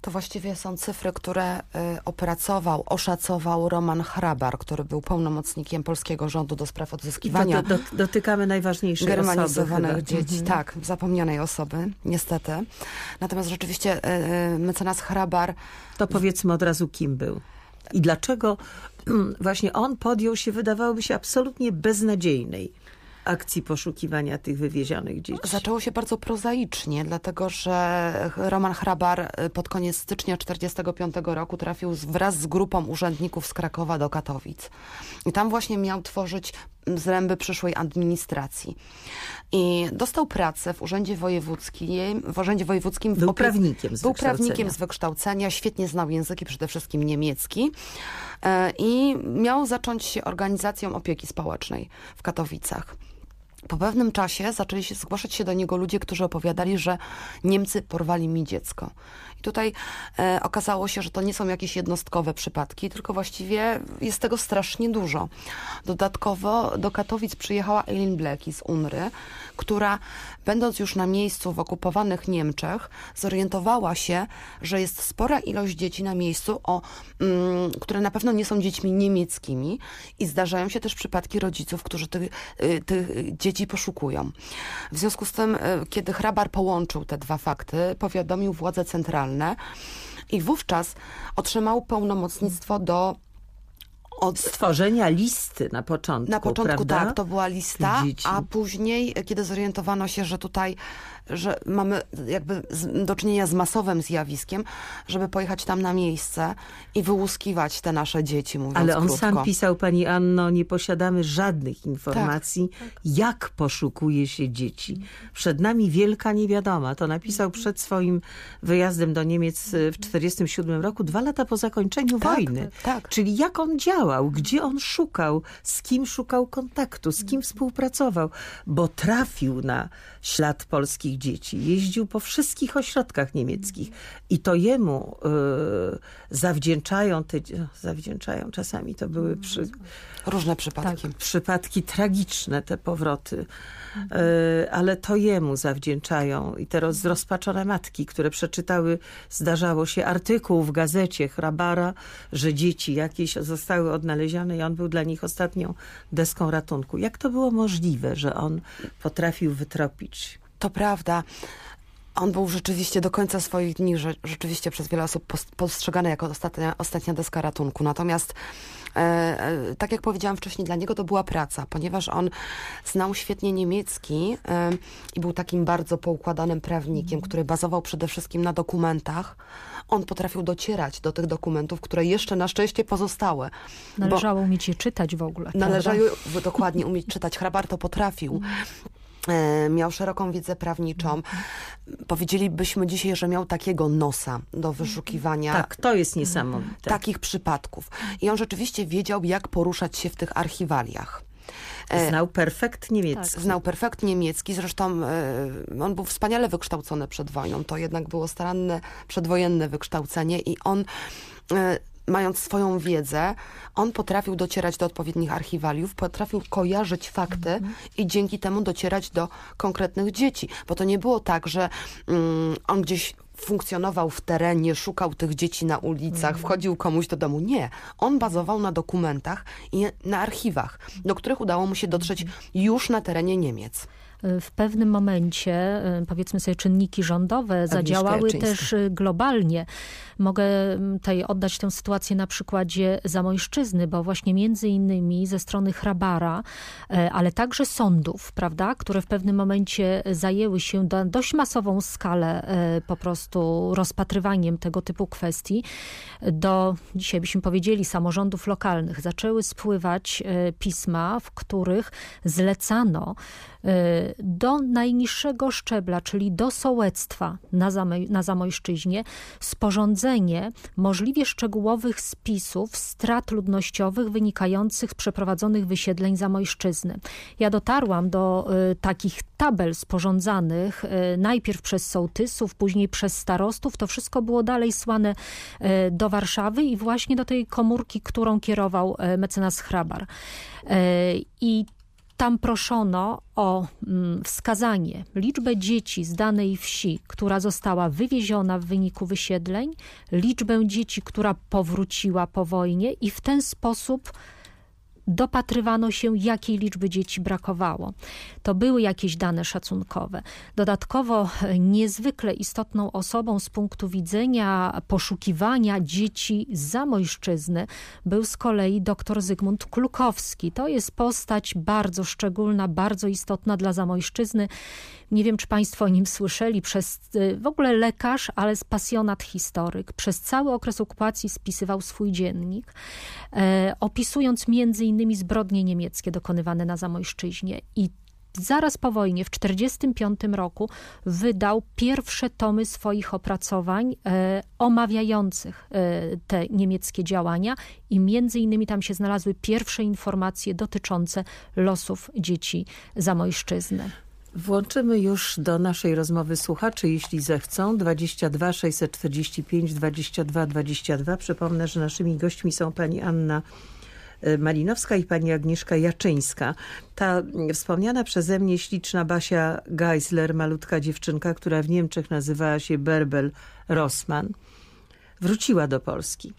To właściwie są cyfry, które y, opracował, oszacował Roman Hrabar, który był pełnomocnikiem polskiego rządu do spraw odzyskiwania do, do, dotykamy najważniejszej osoby. germanizowanych chyba. dzieci. Mhm. Tak, zapomnianej osoby, niestety. Natomiast rzeczywiście y, y, mecenas Hrabar To powiedzmy od razu, kim był. I dlaczego właśnie on podjął się, wydawałoby się, absolutnie beznadziejnej akcji poszukiwania tych wywiezionych dzieci. Zaczęło się bardzo prozaicznie, dlatego że Roman Hrabar y, pod koniec stycznia 1945 roku trafił wraz z grupą urzędników z Krakowa do Katowic. I tam właśnie miał tworzyć zręby przyszłej administracji. I dostał pracę w Urzędzie Wojewódzkim, w Urzędzie Wojewódzkim Był opie- prawnikiem z Był wykształcenia. prawnikiem z wykształcenia, świetnie znał języki, przede wszystkim niemiecki. E, I miał zacząć się organizacją opieki społecznej w Katowicach. Po pewnym czasie zaczęli się zgłaszać się do niego ludzie, którzy opowiadali, że Niemcy porwali mi dziecko. I tutaj e, okazało się, że to nie są jakieś jednostkowe przypadki, tylko właściwie jest tego strasznie dużo. Dodatkowo do Katowic przyjechała Eileen Bleki z UNRY, która będąc już na miejscu w okupowanych Niemczech, zorientowała się, że jest spora ilość dzieci na miejscu, o, mm, które na pewno nie są dziećmi niemieckimi i zdarzają się też przypadki rodziców, którzy tych, y, tych dzieci poszukują. W związku z tym, y, kiedy hrabar połączył te dwa fakty, powiadomił władze centralne i wówczas otrzymał pełnomocnictwo do od, Stworzenia listy na początku, na początku prawda? tak, to była lista, Dzieci. a później, kiedy zorientowano się, że tutaj że mamy jakby do czynienia z masowym zjawiskiem, żeby pojechać tam na miejsce i wyłuskiwać te nasze dzieci, mówiąc Ale on krótko. sam pisał, pani Anno, nie posiadamy żadnych informacji, Tak, jak poszukuje się dzieci. Przed nami wielka niewiadoma. To napisał przed swoim wyjazdem do Niemiec y, w 1947 roku, dwa lata po zakończeniu Tak, wojny. tak. Czyli jak on działał, gdzie on szukał, z kim szukał kontaktu, z kim współpracował, bo trafił na ślad polskich dzieci. Jeździł po wszystkich ośrodkach niemieckich i to jemu y, zawdzięczają te, zawdzięczają czasami to były przy, Różne przypadki. tak, przypadki tragiczne te powroty, E, ale to jemu zawdzięczają i te roz, zrozpaczone matki, które przeczytały, zdarzało się artykuł w gazecie Hrabara, że dzieci jakieś zostały odnalezione i on był dla nich ostatnią deską ratunku. Jak to było możliwe, że on potrafił wytropić? To prawda. On był rzeczywiście do końca swoich dni że, rzeczywiście przez wiele osób pos- postrzegany jako ostatnia, ostatnia deska ratunku. Natomiast e, e, tak jak powiedziałam wcześniej, dla niego to była praca, ponieważ on znał świetnie niemiecki e, i był takim bardzo poukładanym prawnikiem, który bazował przede wszystkim na dokumentach. On potrafił docierać do tych dokumentów, które jeszcze na szczęście pozostały. Należało umieć je czytać w ogóle. Należało dokładnie umieć czytać. Hrabar to potrafił. E, Miał szeroką wiedzę prawniczą. Powiedzielibyśmy dzisiaj, że miał takiego nosa do wyszukiwania Tak, to jest niesamowite. takich przypadków. I on rzeczywiście wiedział, jak poruszać się w tych archiwaliach. E, Znał perfekt niemiecki. Znał perfekt niemiecki, zresztą e, on był wspaniale wykształcony przed wojną. To jednak było staranne przedwojenne wykształcenie i on, mając swoją wiedzę, on potrafił docierać do odpowiednich archiwaliów, potrafił kojarzyć fakty i dzięki temu docierać do konkretnych dzieci. Bo to nie było tak, że mm, on gdzieś funkcjonował w terenie, szukał tych dzieci na ulicach, wchodził komuś do domu. Nie. On bazował na dokumentach i na archiwach, do których udało mu się dotrzeć już na terenie Niemiec. w pewnym momencie, y, powiedzmy sobie, czynniki rządowe zadziałały Jaczyńska. też y, globalnie. Mogę mm, tutaj oddać tę sytuację na przykładzie Zamojszczyzny, bo właśnie między innymi ze strony Hrabara, e, ale także sądów, prawda, które w pewnym momencie zajęły się na dość masową skalę e, po prostu rozpatrywaniem tego typu kwestii, do, dzisiaj byśmy powiedzieli, samorządów lokalnych zaczęły spływać e, pisma, w których zlecano do najniższego szczebla, czyli do sołectwa na, Zamoj, na Zamojszczyźnie, sporządzenie możliwie szczegółowych spisów strat ludnościowych wynikających z przeprowadzonych wysiedleń Zamojszczyzny. Ja dotarłam do e, takich tabel sporządzanych e, najpierw przez sołtysów, później przez starostów. To wszystko było dalej słane e, do Warszawy i właśnie do tej komórki, którą kierował e, mecenas Hrabar. E, I tam proszono o mm, wskazanie liczbę dzieci z danej wsi, która została wywieziona w wyniku wysiedleń, liczbę dzieci, która powróciła po wojnie i w ten sposób dopatrywano się, jakiej liczby dzieci brakowało. To były jakieś dane szacunkowe. Dodatkowo e, niezwykle istotną osobą z punktu widzenia poszukiwania dzieci z Zamojszczyzny był z kolei dr Zygmunt Klukowski. To jest postać bardzo szczególna, bardzo istotna dla Zamojszczyzny. Nie wiem, czy Państwo o nim słyszeli. Przez y, w ogóle lekarz, ale pasjonat historyk. Przez cały okres okupacji spisywał swój dziennik, e, opisując między innymi zbrodnie niemieckie dokonywane na Zamojszczyźnie. I zaraz po wojnie, w 1945 roku, wydał pierwsze tomy swoich opracowań e, omawiających e, te niemieckie działania i między innymi tam się znalazły pierwsze informacje dotyczące losów dzieci Zamojszczyzny. Włączymy już do naszej rozmowy słuchaczy, jeśli zechcą. 22 645 22 22. Przypomnę, że naszymi gośćmi są pani Anna e, Malinowska i pani Agnieszka Jaczyńska. Ta wspomniana przeze mnie śliczna Basia Geisler, malutka dziewczynka, która w Niemczech nazywała się Berbel Rossmann, wróciła do Polski.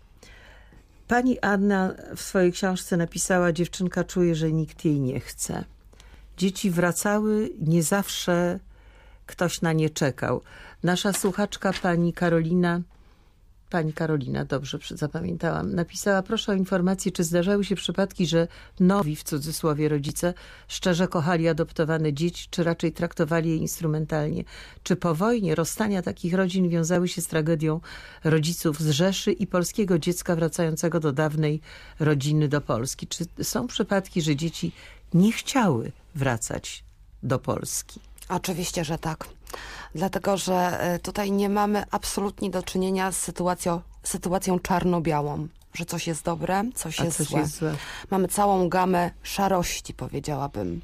Pani Anna w swojej książce napisała, dziewczynka czuje, że nikt jej nie chce dzieci wracały, nie zawsze ktoś na nie czekał. Nasza słuchaczka pani Karolina, pani Karolina, dobrze zapamiętałam, napisała, proszę o informację, czy zdarzały się przypadki, że nowi, w cudzysłowie, rodzice szczerze kochali adoptowane dzieci, czy raczej traktowali je instrumentalnie. Czy po wojnie rozstania takich rodzin wiązały się z tragedią rodziców z Rzeszy i polskiego dziecka wracającego do dawnej rodziny do Polski? Czy są przypadki, że dzieci nie chciały wracać do Polski. Oczywiście, że tak. Dlatego, że e, tutaj nie mamy absolutnie do czynienia z sytuacją, sytuacją czarno-białą. Że coś jest dobre, coś, jest, coś złe. jest złe. Mamy całą gamę szarości, powiedziałabym.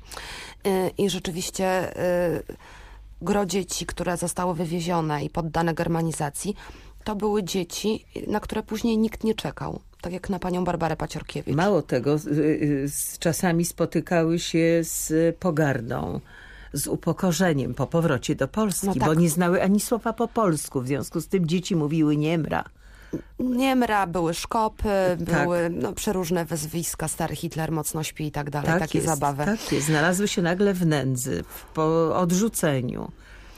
E, I rzeczywiście e, gro dzieci, które zostały wywiezione i poddane germanizacji, to były dzieci, na które później nikt nie czekał tak jak na panią Barbarę Paciorkiewicz. Mało tego, z, y, z czasami spotykały się z pogardą z upokorzeniem po powrocie do Polski, no tak. bo nie znały ani słowa po polsku. W związku z tym dzieci mówiły niemra. Niemra, były szkopy, tak. były no, przeróżne wezwiska, stary Hitler mocno śpi i tak dalej, tak takie jest, zabawy. Tak jest, znalazły się nagle w nędzy, po odrzuceniu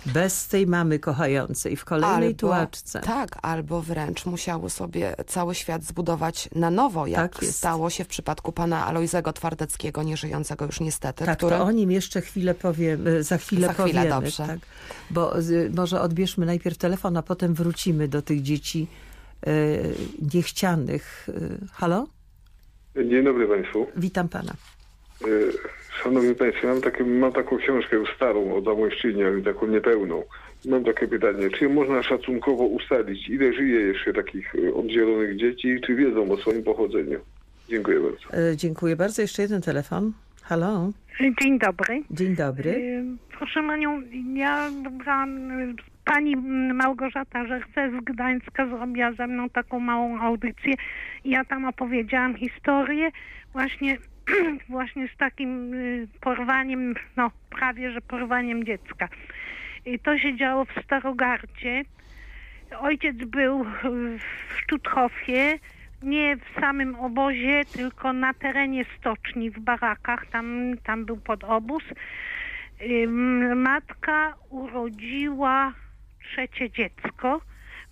bez tej mamy kochającej w kolejnej albo, tułaczce. Tak, albo wręcz musiały sobie cały świat zbudować na nowo, jak tak stało się w przypadku pana Alojzego Twardeckiego, nieżyjącego już niestety. Tak, który... to o nim jeszcze chwilę powiem, e, za chwilę za powiemy. Chwilę, dobrze. Tak? Bo może odbierzmy najpierw telefon, a potem wrócimy do tych dzieci e, niechcianych. Halo? Dzień dobry Państwu. Witam Pana. E, Szanowni Państwo, mam, takie, mam taką książkę już starą o Zamojszczyźnie, ale taką niepełną. Mam takie pytanie, czy można szacunkowo ustalić, ile żyje jeszcze takich e, oddzielonych dzieci, czy wiedzą o swoim pochodzeniu? Dziękuję bardzo. E, dziękuję bardzo. Jeszcze jeden telefon. Halo. Dzień dobry. Dzień dobry. E, proszę Manią, ja brałam, pani Małgorzata Żerce z Gdańska zrobiła ze mną taką małą audycję. Ja tam opowiedziałam historię właśnie właśnie z takim y, porwaniem, no prawie że porwaniem dziecka. I to się działo w Starogardzie. Ojciec był w Sztuthofie, nie w samym obozie, tylko na terenie stoczni, w barakach, tam, tam był podobóz. Matka urodziła trzecie dziecko.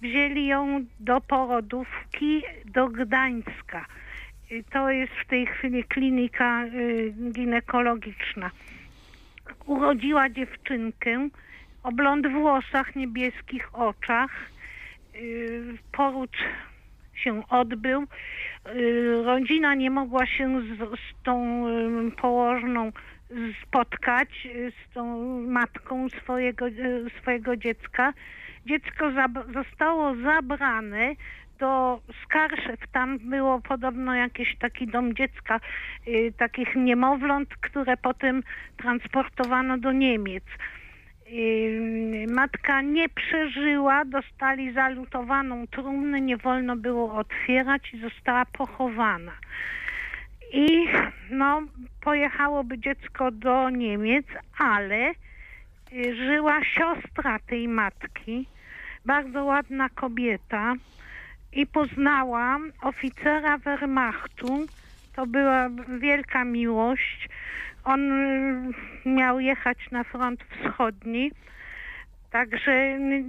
Wzięli ją do porodówki do Gdańska to jest w tej chwili klinika y, ginekologiczna. Urodziła dziewczynkę o blond włosach, niebieskich oczach. Y, poród się odbył. Y, rodzina nie mogła się z, z tą położną spotkać, z tą matką swojego, swojego dziecka. Dziecko zostało zabrane do Skarszew, tam było podobno jakiś taki dom dziecka, y, takich niemowląt, które potem transportowano do Niemiec. Y, matka nie przeżyła, dostali zalutowaną trumnę, nie wolno było otwierać i została pochowana. I no, pojechałoby dziecko do Niemiec, ale y, żyła siostra tej matki, bardzo ładna kobieta, i poznałam oficera Wehrmachtu. To była wielka miłość. On y, miał jechać na front wschodni, także y,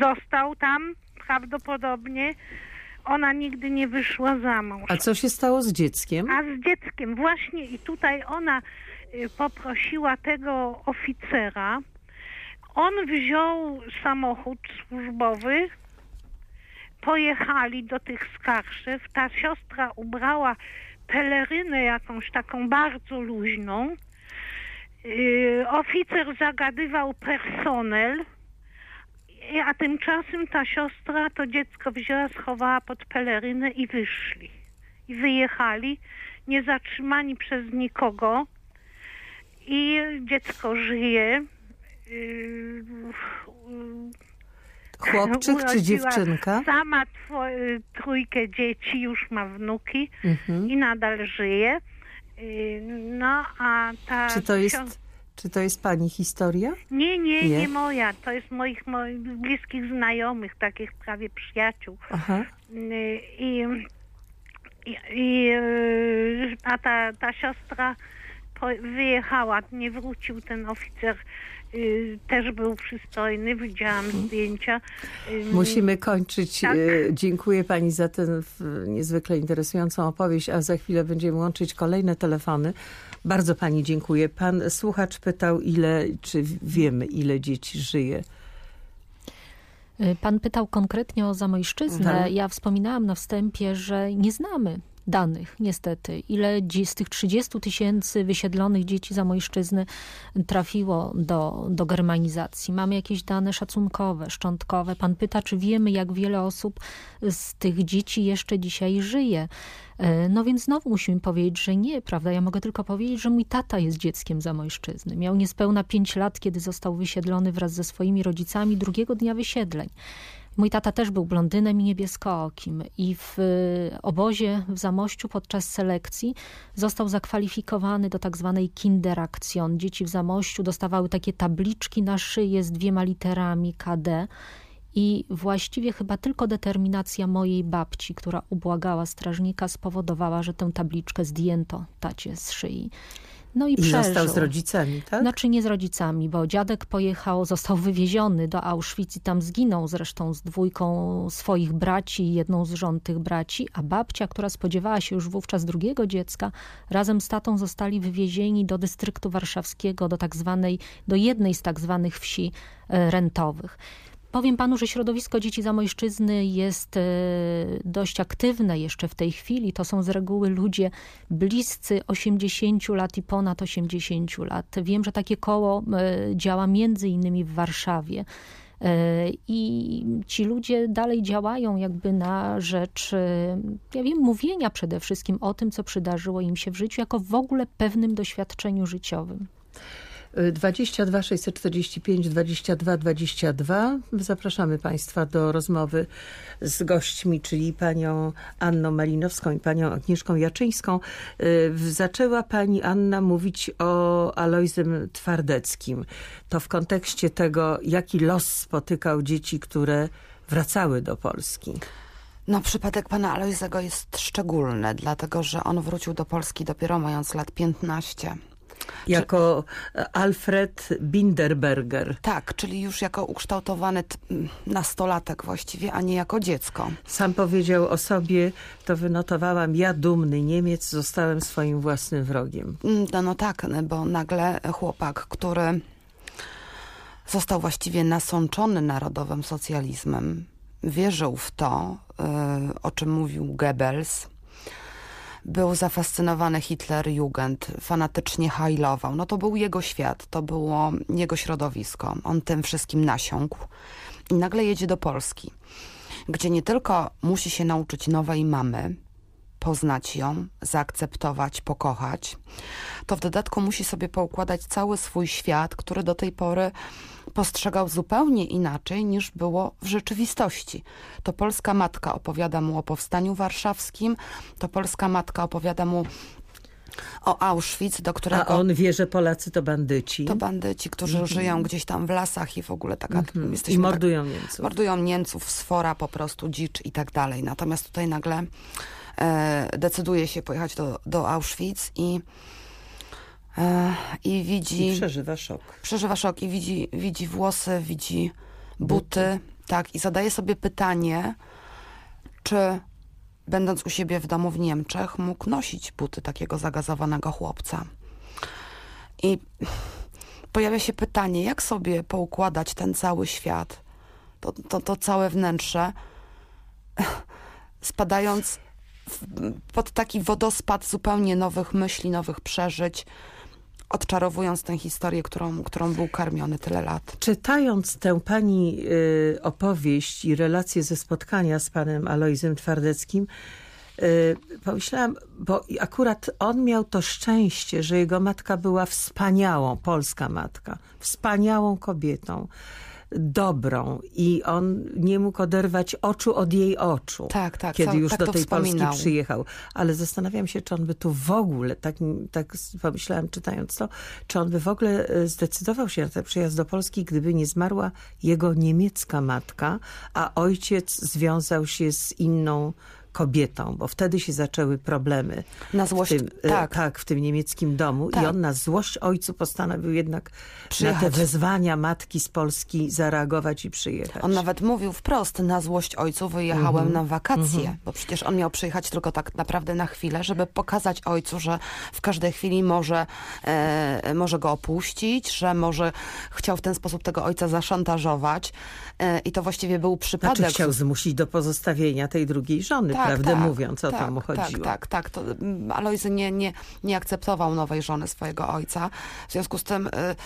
został tam prawdopodobnie. Ona nigdy nie wyszła za mąż. A co się stało z dzieckiem? A z dzieckiem właśnie i tutaj ona y, poprosiła tego oficera. On wziął samochód służbowy, pojechali do tych Skarszew. Ta siostra ubrała pelerynę jakąś taką bardzo luźną. Yy, oficer zagadywał personel, a tymczasem ta siostra to dziecko wzięła, schowała pod pelerynę i wyszli. I wyjechali, nie zatrzymani przez nikogo. I dziecko żyje. Yy, yy, Chłopczyk czy dziewczynka? Sama trójkę dzieci, już ma wnuki Mhm. i nadal żyje. Y, No a ta... Czy to jest, czy to jest pani historia? Nie, nie, Nie? nie, moja. To jest moich, moich bliskich znajomych, takich prawie przyjaciół. Aha. Y, I, i, i y, a ta, ta siostra wyjechała, nie wrócił ten oficer. Y, Też był przystojny, widziałam zdjęcia. Y, Musimy kończyć. Tak. E, Dziękuję pani za tę niezwykle interesującą opowieść, a za chwilę będziemy łączyć kolejne telefony. Bardzo pani dziękuję. Pan słuchacz pytał, ile, czy wiemy, ile dzieci żyje. Y, Pan pytał konkretnie o Zamojszczyznę. Mhm. Ja wspominałam na wstępie, że nie znamy danych, niestety. Ile z tych 30 tysięcy wysiedlonych dzieci Zamojszczyzny trafiło do, do germanizacji? Mamy jakieś dane szacunkowe, szczątkowe. Pan pyta, czy wiemy, jak wiele osób z tych dzieci jeszcze dzisiaj żyje. E, No więc znowu musimy powiedzieć, że nie, prawda? Ja mogę tylko powiedzieć, że mój tata jest dzieckiem Zamojszczyzny. Miał niespełna 5 lat, kiedy został wysiedlony wraz ze swoimi rodzicami drugiego dnia wysiedleń. Mój tata też był blondynem i niebieskookim i w y, obozie w Zamościu podczas selekcji został zakwalifikowany do tak zwanej kinderaktion. Dzieci w Zamościu dostawały takie tabliczki na szyję z dwiema literami KD i właściwie chyba tylko determinacja mojej babci, która ubłagała strażnika, spowodowała, że tę tabliczkę zdjęto tacie z szyi. No i, I przeżył. został z rodzicami, tak? Znaczy nie z rodzicami, bo dziadek pojechał, został wywieziony do Auschwitz i tam zginął zresztą z dwójką swoich braci i jedną z żon tych braci, a babcia, która spodziewała się już wówczas drugiego dziecka, razem z tatą zostali wywiezieni do dystryktu warszawskiego, do tak zwanej, do jednej z tak zwanych wsi e, rentowych. Powiem panu, że środowisko dzieci Zamojszczyzny jest e, dość aktywne jeszcze w tej chwili. To są z reguły ludzie bliscy 80 lat i ponad 80 lat. Wiem, że takie koło e, działa między innymi w Warszawie. E, I ci ludzie dalej działają jakby na rzecz, ja wiem, mówienia przede wszystkim o tym, co przydarzyło im się w życiu, jako w ogóle pewnym doświadczeniu życiowym. 22 645 22 22. Zapraszamy Państwa do rozmowy z gośćmi, czyli panią Anną Malinowską i panią Agnieszką Jaczyńską. Y, Zaczęła pani Anna mówić o Alojzym Twardeckim. To w kontekście tego, jaki los spotykał dzieci, które wracały do Polski. No, przypadek pana Alojzego jest szczególny, dlatego że on wrócił do Polski dopiero mając lat 15. Jako Alfred Binderberger. Tak, czyli już jako ukształtowany nastolatek właściwie, a nie jako dziecko. Sam powiedział o sobie, to wynotowałam, ja dumny Niemiec zostałem swoim własnym wrogiem. No, no tak, bo nagle chłopak, który został właściwie nasączony narodowym socjalizmem, wierzył w to, y, o czym mówił Goebbels, był zafascynowany Hitlerjugend, fanatycznie hajlował. No to był jego świat, to było jego środowisko. On tym wszystkim nasiąkł i nagle jedzie do Polski, gdzie nie tylko musi się nauczyć nowej mamy, poznać ją, zaakceptować, pokochać, to w dodatku musi sobie poukładać cały swój świat, który do tej pory postrzegał zupełnie inaczej niż było w rzeczywistości. To polska matka opowiada mu o powstaniu warszawskim, to polska matka opowiada mu o Auschwitz, do A którego on wie, że Polacy to bandyci to bandyci, którzy żyją gdzieś tam w lasach i w ogóle taka... Mhm. i jesteśmy tak- mordują Niemców. mordują Niemców, sfora po prostu, dzicz i tak dalej. Natomiast tutaj nagle decyduje się pojechać do, do Auschwitz i, e, i widzi, I przeżywa szok. przeżywa szok i widzi, widzi włosy, widzi buty, tak, i zadaje sobie pytanie, czy będąc u siebie w domu w Niemczech mógł nosić buty takiego zagazowanego chłopca. I pojawia się pytanie, jak sobie poukładać ten cały świat, to, to, to całe wnętrze, spadając pod taki wodospad zupełnie nowych myśli, nowych przeżyć, odczarowując tę historię, którą, którą był karmiony tyle lat. Czytając tę pani y, opowieść i relację ze spotkania z panem Alojzem Twardeckim, y, pomyślałam, bo akurat on miał to szczęście, że jego matka była wspaniałą, polska matka, wspaniałą kobietą dobrą i on nie mógł oderwać oczu od jej oczu. Tak, tak. Kiedy już tak do tej Polski wspominał. przyjechał. Ale zastanawiam się, czy on by tu w ogóle, tak, tak pomyślałam czytając to, czy on by w ogóle e, zdecydował się na ten przyjazd do Polski, gdyby nie zmarła jego niemiecka matka, a ojciec związał się z inną kobietą, bo wtedy się zaczęły problemy. Na złość, w tym, e, tak. tak, w tym niemieckim domu. Tak. I on na złość ojcu postanowił jednak na Przyjechać. te wezwania matki z Polski zareagować i przyjechać. On nawet mówił wprost, na złość ojcu wyjechałem Mhm. na wakacje, bo przecież on miał przyjechać tylko tak naprawdę na chwilę, żeby pokazać ojcu, że w każdej chwili może, e, może go opuścić, że może chciał w ten sposób tego ojca zaszantażować e, i to właściwie był przypadek. Znaczy chciał zmusić do pozostawienia tej drugiej żony, prawdę mówiąc, o tak, to mu chodziło. Tak, tak, tak. To, mm, Alojzy nie, nie, nie akceptował nowej żony swojego ojca. W związku z tym y, y,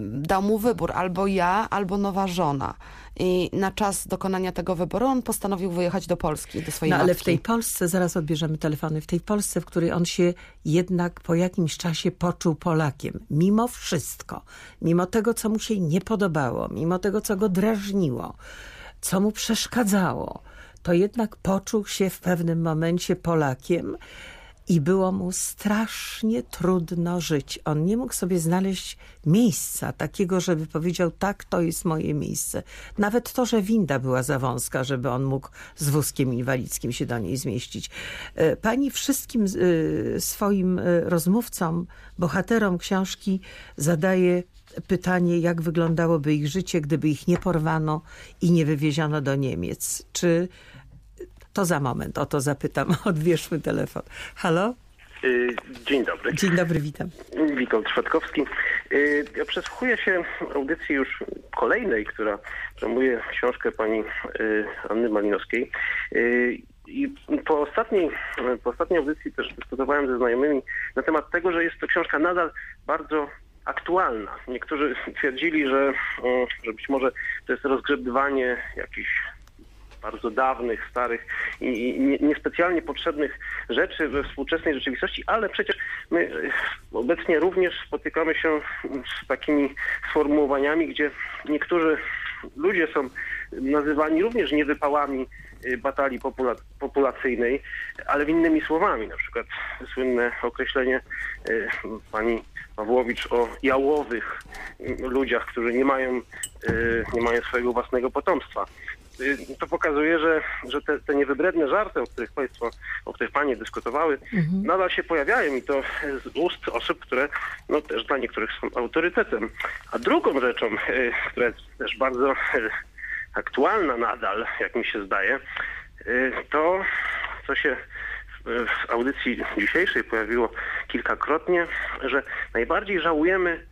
dał mu wybór, albo ja, albo nowa żona. I na czas dokonania tego wyboru on postanowił wyjechać do Polski, do swojej No ale matki. w tej Polsce, zaraz odbierzemy telefony, w tej Polsce, w której on się jednak po jakimś czasie poczuł Polakiem, mimo wszystko, mimo tego, co mu się nie podobało, mimo tego, co go drażniło, co mu przeszkadzało, to jednak poczuł się w pewnym momencie Polakiem i było mu strasznie trudno żyć. On nie mógł sobie znaleźć miejsca takiego, żeby powiedział, tak, to jest moje miejsce. Nawet to, że winda była za wąska, żeby on mógł z wózkiem inwalidzkim się do niej zmieścić. E, Pani wszystkim e, swoim e, rozmówcom, bohaterom książki zadaje pytanie, jak wyglądałoby ich życie, gdyby ich nie porwano i nie wywieziono do Niemiec. Czy to za moment, o to zapytam. Odbierzmy telefon. Halo? Y, Dzień dobry. Dzień dobry, witam. Witold Szwadkowski. Y, Ja przesłuchuję się audycji już kolejnej, która promuje książkę pani y, Anny Malinowskiej. I po ostatniej, po ostatniej audycji też dyskutowałem ze znajomymi na temat tego, że jest to książka nadal bardzo aktualna. Niektórzy twierdzili, że, że być może to jest rozgrzebywanie jakichś bardzo dawnych, starych i i nie- niespecjalnie potrzebnych rzeczy we współczesnej rzeczywistości, ale przecież my e, obecnie również spotykamy się z takimi sformułowaniami, gdzie niektórzy ludzie są nazywani również niewypałami batalii popula- populacyjnej, ale innymi słowami. Na przykład słynne określenie e, pani Pawłowicz o jałowych m, ludziach, którzy nie mają, e, nie mają swojego własnego potomstwa. Y, To pokazuje, że, że te, te niewybredne żarty, o których Państwo, o których Panie dyskutowały, nadal się pojawiają i to z ust osób, które no, też dla niektórych są autorytetem. A drugą rzeczą, y, która jest też bardzo y, aktualna nadal, jak mi się zdaje, y, to co się w audycji dzisiejszej pojawiło kilkakrotnie, że najbardziej żałujemy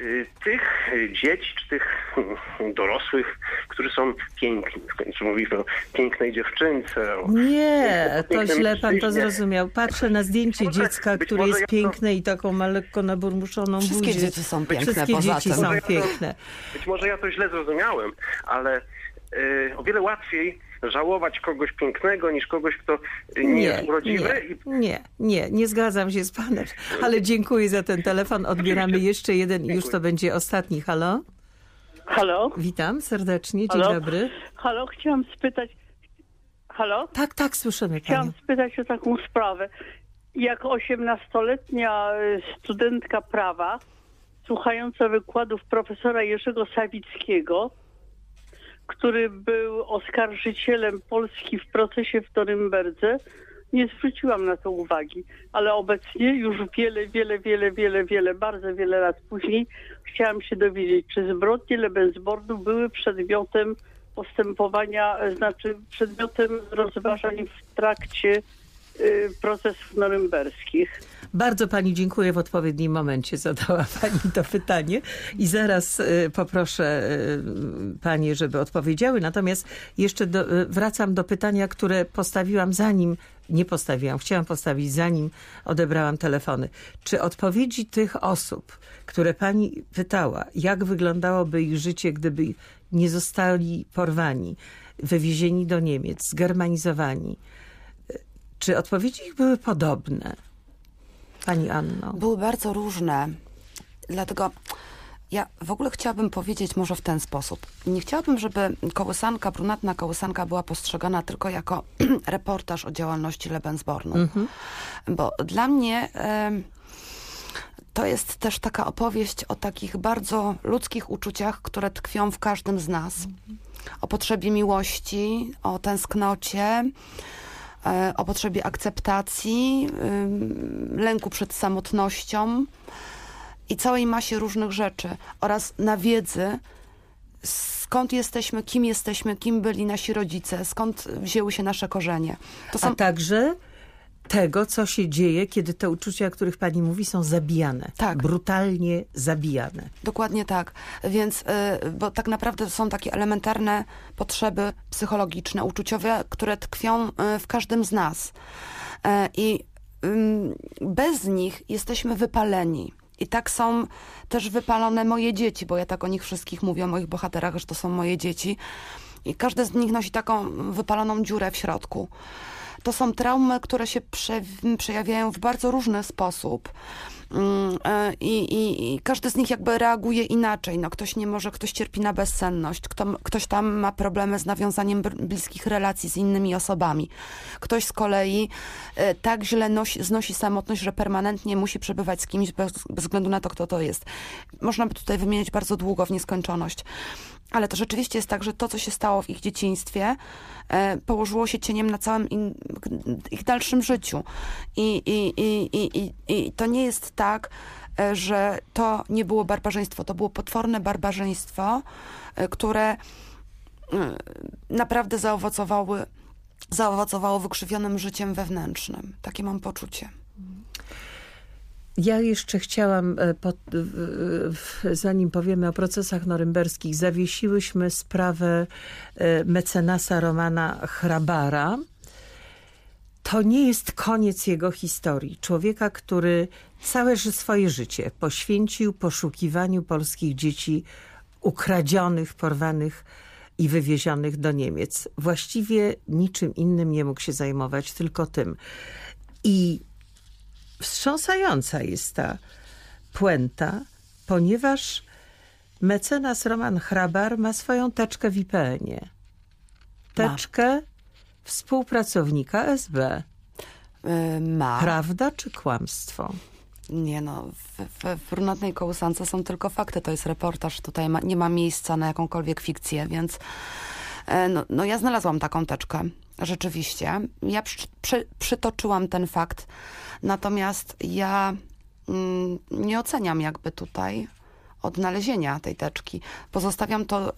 y, tych dzieci, czy tych mm, dorosłych, którzy są piękni. W końcu mówimy o pięknej dziewczynce. O, Nie, to źle pan to zrozumiał. Patrzę na zdjęcie Może- dziecka, które jest ja to- piękne i taką ma lekko naburmuszoną Wszystkie buzię. dzieci są piękne Wszystkie poza dzieci tym. są piękne. Być może ja to źle zrozumiałem, ale y, o wiele łatwiej żałować kogoś pięknego niż kogoś, kto y, nie, Nie, jest urodziwy. nie, I nie, nie, nie zgadzam się z panem, ale dziękuję za ten telefon. Odbieramy jeszcze jeden i już to będzie ostatni. Halo? Halo? Witam serdecznie, dzień Halo? dobry. Halo, chciałam spytać. Halo? Tak, tak, słyszymy panią. Chciałam spytać o taką sprawę. Jak osiemnastoletnia y, studentka prawa, słuchająca wykładów profesora Jerzego Sawickiego, który był oskarżycielem Polski w procesie w Norymberdze, nie zwróciłam na to uwagi, ale obecnie już wiele, wiele, wiele, wiele, wiele, bardzo wiele lat później chciałam się dowiedzieć, czy zbrodnie Lebensbornu były przedmiotem postępowania, znaczy przedmiotem rozważań w trakcie procesów norymberskich. Bardzo pani dziękuję. W odpowiednim momencie zadała pani to pytanie i zaraz y, poproszę y, panie, żeby odpowiedziały. Natomiast jeszcze do, y, wracam do pytania, które postawiłam zanim, nie postawiłam, chciałam postawić zanim odebrałam telefony. Czy odpowiedzi tych osób, które pani pytała, jak wyglądałoby ich życie, gdyby nie zostali porwani, wywiezieni do Niemiec, zgermanizowani, y, czy odpowiedzi ich były podobne? Pani Anno. Były bardzo różne. Dlatego ja w ogóle chciałabym powiedzieć może w ten sposób. Nie chciałabym, żeby kołysanka, brunatna kołysanka była postrzegana tylko jako reportaż o działalności Lebensbornu. Bo dla mnie em, to jest też taka opowieść o takich bardzo ludzkich uczuciach, które tkwią w każdym z nas. O potrzebie miłości, o tęsknocie, o potrzebie akceptacji, lęku przed samotnością i całej masie różnych rzeczy oraz na wiedzy, skąd jesteśmy, kim jesteśmy, kim byli nasi rodzice, skąd wzięły się nasze korzenie. To A także tego, co się dzieje, kiedy te uczucia, o których pani mówi, są zabijane. Tak. Brutalnie zabijane. Dokładnie tak. Więc, y, bo tak naprawdę są takie elementarne potrzeby psychologiczne, uczuciowe, które tkwią y, w każdym z nas. E, I bez nich jesteśmy wypaleni. I tak są też wypalone moje dzieci, bo ja tak o nich wszystkich mówię, o moich bohaterach, że to są moje dzieci. I każdy z nich nosi taką wypaloną dziurę w środku. To są traumy, które się prze, przejawiają w bardzo różny sposób. Mm, e, I, i, I każdy z nich jakby reaguje inaczej. No, ktoś nie może, ktoś cierpi na bezsenność, kto, ktoś tam ma problemy z nawiązaniem bliskich relacji z innymi osobami. Ktoś z kolei e, tak źle nosi, znosi samotność, że permanentnie musi przebywać z kimś bez, bez względu na to, kto to jest. Można by tutaj wymieniać bardzo długo w nieskończoność. Ale to rzeczywiście jest tak, że to, co się stało w ich dzieciństwie, e, położyło się cieniem na całym ich dalszym życiu. I, i, i, i, i, to nie jest tak, e, że to nie było barbarzyństwo. To było potworne barbarzyństwo, e, które naprawdę zaowocowały, zaowocowało wykrzywionym życiem wewnętrznym. Takie mam poczucie. Ja jeszcze chciałam, e, po, w- w- zanim powiemy o procesach norymberskich, zawiesiłyśmy sprawę e, mecenasa Romana Hrabara. To nie jest koniec jego historii. Człowieka, który całe swoje życie poświęcił poszukiwaniu polskich dzieci ukradzionych, porwanych i wywiezionych do Niemiec. Właściwie niczym innym nie mógł się zajmować, tylko tym. I wstrząsająca jest ta puenta, ponieważ mecenas Roman Hrabar ma swoją teczkę w IPN-ie. Teczkę współpracownika SB. E, Ma. Prawda czy kłamstwo? Nie no, w, w, w brunatnej kołysance są tylko fakty, to jest reportaż, tutaj ma, nie ma miejsca na jakąkolwiek fikcję, więc no, no ja znalazłam taką teczkę, rzeczywiście. Ja przy, przy, przytoczyłam ten fakt, natomiast ja mm, nie oceniam jakby tutaj odnalezienia tej teczki. Pozostawiam to y,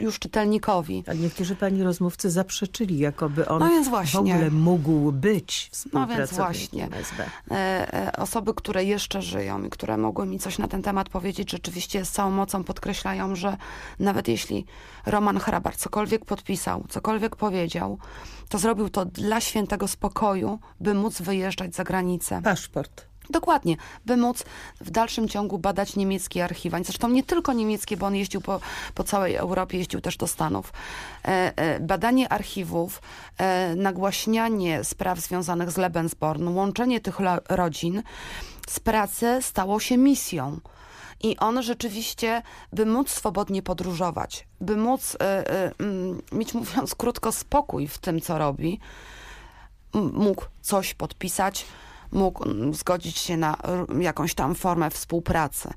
już czytelnikowi. A niektórzy pani rozmówcy zaprzeczyli, jakoby on No więc w ogóle mógł być No więc właśnie. SB. E, e, osoby, które jeszcze żyją i które mogły mi coś na ten temat powiedzieć, rzeczywiście z całą mocą podkreślają, że nawet jeśli Roman Hrabar cokolwiek podpisał, cokolwiek powiedział, to zrobił to dla świętego spokoju, by móc wyjeżdżać za granicę. Paszport. Dokładnie, by móc w dalszym ciągu badać niemieckie archiwa. Zresztą nie tylko niemieckie, bo on jeździł po, po całej Europie, jeździł też do Stanów. E, e, badanie archiwów, e, nagłaśnianie spraw związanych z Lebensborn, łączenie tych rodzin z pracy stało się misją. I on rzeczywiście, by móc swobodnie podróżować, by móc mm, mieć, mówiąc krótko, spokój w tym, co robi, mógł coś podpisać, mógł mm, zgodzić się na jakąś tam formę współpracy.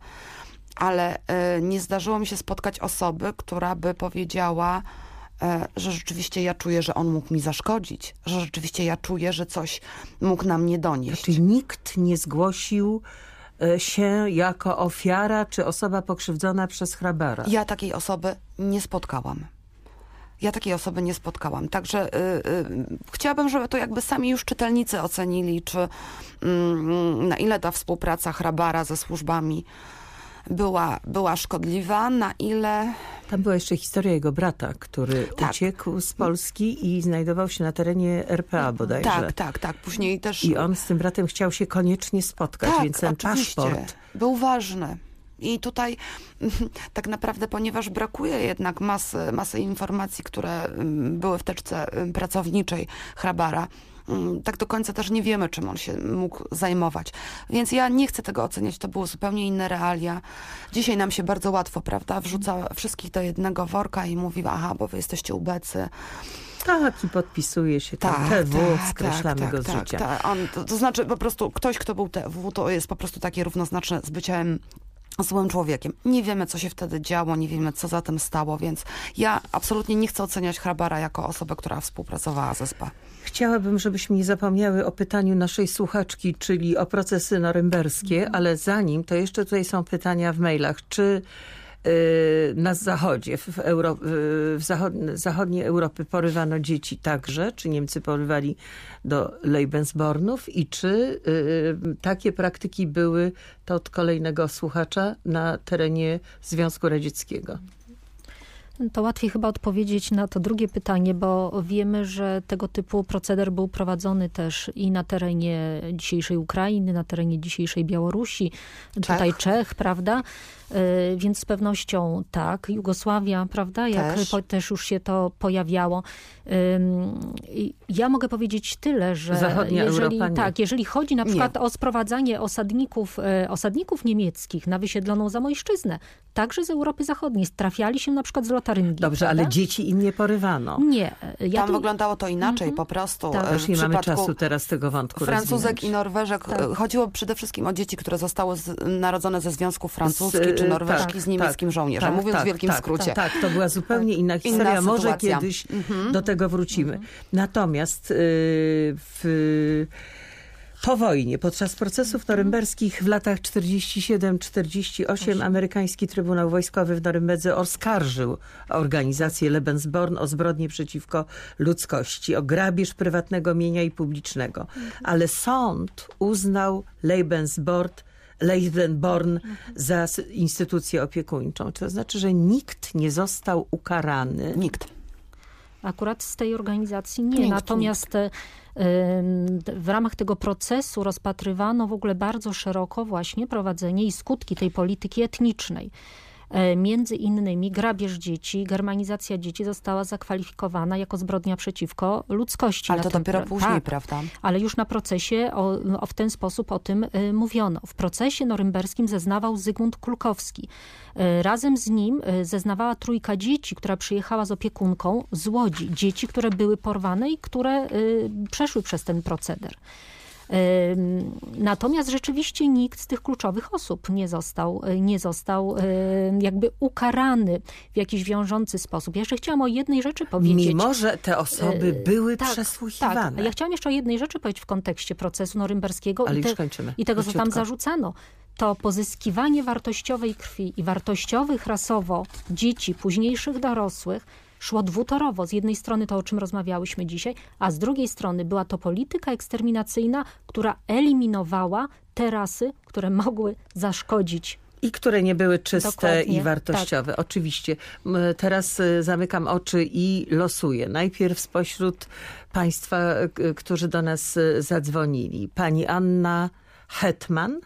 Ale e, nie zdarzyło mi się spotkać osoby, która by powiedziała, e, że rzeczywiście ja czuję, że on mógł mi zaszkodzić, że rzeczywiście ja czuję, że coś mógł na mnie donieść. Czyli nikt nie zgłosił e, się jako ofiara czy osoba pokrzywdzona przez Hrabara. Ja takiej osoby nie spotkałam. Ja takiej osoby nie spotkałam. Także y, y, chciałabym, żeby to jakby sami już czytelnicy ocenili, czy mm, na ile ta współpraca Hrabara ze służbami była, była szkodliwa, na ile Tam była jeszcze historia jego brata, który Tak. uciekł z Polski i znajdował się na terenie RPA bodajże. Tak, tak, tak. Później też... I on z tym bratem chciał się koniecznie spotkać, tak, więc ten oczywiście. paszport był ważny. I tutaj tak naprawdę, ponieważ brakuje jednak masy, masy informacji, które mm, były w teczce mm, pracowniczej Hrabara, mm, tak do końca też nie wiemy, czym on się mógł zajmować. Więc ja nie chcę tego oceniać, to było zupełnie inne realia. Dzisiaj nam się bardzo łatwo, prawda, wrzuca wszystkich do jednego worka i mówi, aha, bo wy jesteście ubecy. Tak, i podpisuje się tam TW, skreślamy go z życia. Tak. On, to, to znaczy po prostu ktoś, kto był TW, to jest po prostu takie równoznaczne z byciem złym człowiekiem. Nie wiemy, co się wtedy działo, nie wiemy, co za tym stało, więc ja absolutnie nie chcę oceniać Hrabara jako osobę, która współpracowała ze SPA. Chciałabym, żebyśmy nie zapomniały o pytaniu naszej słuchaczki, czyli o procesy norymberskie, ale zanim, to jeszcze tutaj są pytania w mailach. Czy na zachodzie, w, Euro, y, w zachod, zachodniej Europy porywano dzieci także? Czy Niemcy porywali do Lebensbornów? I czy y, takie praktyki były, to od kolejnego słuchacza, na terenie Związku Radzieckiego? To łatwiej chyba odpowiedzieć na to drugie pytanie, bo wiemy, że tego typu proceder był prowadzony też i na terenie dzisiejszej Ukrainy, na terenie dzisiejszej Białorusi, tutaj Czech, prawda? Y, Więc z pewnością tak. Jugosławia, prawda? Jak Też. po, też już się to pojawiało. Ja mogę powiedzieć tyle, że Zachodnia jeżeli, Europa nie. tak, jeżeli chodzi na Nie. przykład o sprowadzanie osadników, e, osadników niemieckich na wysiedloną Zamojszczyznę, także z Europy Zachodniej, trafiali się na przykład z Lotaryngii. Dobrze, ale prawda? dzieci im nie porywano. Nie. Ja Tam tu, wyglądało to inaczej po prostu. Tak. Już nie mamy czasu teraz tego wątku Francuzek rozwinąć. i Norweżek. Tak. Chodziło przede wszystkim o dzieci, które zostały z, narodzone ze Związków Francuski Z, czy Norweżki tak, z niemieckim tak, żołnierzem, tak, mówiąc tak, w wielkim tak, skrócie. Tak, to była zupełnie inna historia. Inna Może sytuacja. kiedyś Mhm. do tego wrócimy. Natomiast y, w, po wojnie, podczas procesów norymberskich w latach 47-48 amerykański Trybunał Wojskowy w Norymberdze oskarżył organizację Lebensborn o zbrodnie przeciwko ludzkości, o grabież prywatnego mienia i publicznego. Ale sąd uznał Lebensborn Leidenborn za instytucję opiekuńczą. To znaczy, że nikt nie został ukarany. Nikt. Akurat z tej organizacji nie. Nikt, Natomiast em, w ramach tego procesu rozpatrywano w ogóle bardzo szeroko właśnie prowadzenie i skutki tej polityki etnicznej. E, Między innymi grabież dzieci, germanizacja dzieci została zakwalifikowana jako zbrodnia przeciwko ludzkości. Ale to dopiero później, tak, prawda? ale już na procesie o, o, w ten sposób o tym y, mówiono. W procesie norymberskim zeznawał Zygmunt Kulkowski. Y, Razem z nim y, zeznawała trójka dzieci, która przyjechała z opiekunką z Łodzi. Dzieci, które były porwane i które przeszły przez ten proceder. Natomiast rzeczywiście nikt z tych kluczowych osób nie został, y, nie został ym, jakby ukarany w jakiś wiążący sposób. Ja jeszcze chciałam o jednej rzeczy powiedzieć. Mimo, że te osoby E, były tak, przesłuchiwane. Tak. Ja chciałam jeszcze o jednej rzeczy powiedzieć w kontekście procesu norymberskiego Ale i, kończymy. i tego, co tam Króciutko. zarzucano. To pozyskiwanie wartościowej krwi i wartościowych rasowo dzieci, późniejszych dorosłych, szło dwutorowo. Z jednej strony to, o czym rozmawiałyśmy dzisiaj, a z drugiej strony była to polityka eksterminacyjna, która eliminowała te rasy, które mogły zaszkodzić I które nie były czyste Dokładnie, i wartościowe. Oczywiście. M, Teraz y, zamykam oczy i losuję. Najpierw spośród państwa, którzy do nas y, zadzwonili. Pani Anna Hetman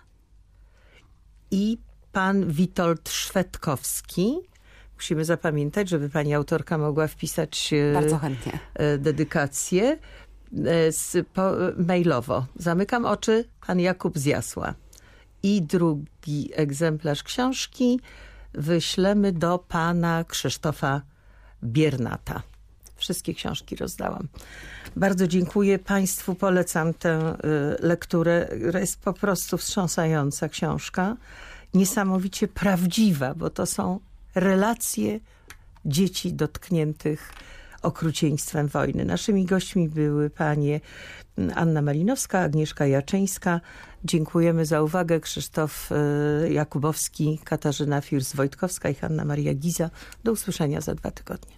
i pan Witold Szwedkowski. Musimy zapamiętać, żeby pani autorka mogła wpisać y, Bardzo chętnie. e, dedykację e, mailowo. Zamykam oczy, pan Jakub z Jasła. I drugi egzemplarz książki wyślemy do pana Krzysztofa Biernata. Wszystkie książki rozdałam. Bardzo dziękuję Państwu, polecam tę lekturę. która Jest po prostu wstrząsająca książka. Niesamowicie prawdziwa, bo to są relacje dzieci dotkniętych okrucieństwem wojny. Naszymi gośćmi były panie Anna Malinowska, Agnieszka Jaczyńska. Dziękujemy za uwagę. Krzysztof y, Jakubowski, Katarzyna Firs-Wojtkowska i Hanna Maria Giza. Do usłyszenia za dwa tygodnie.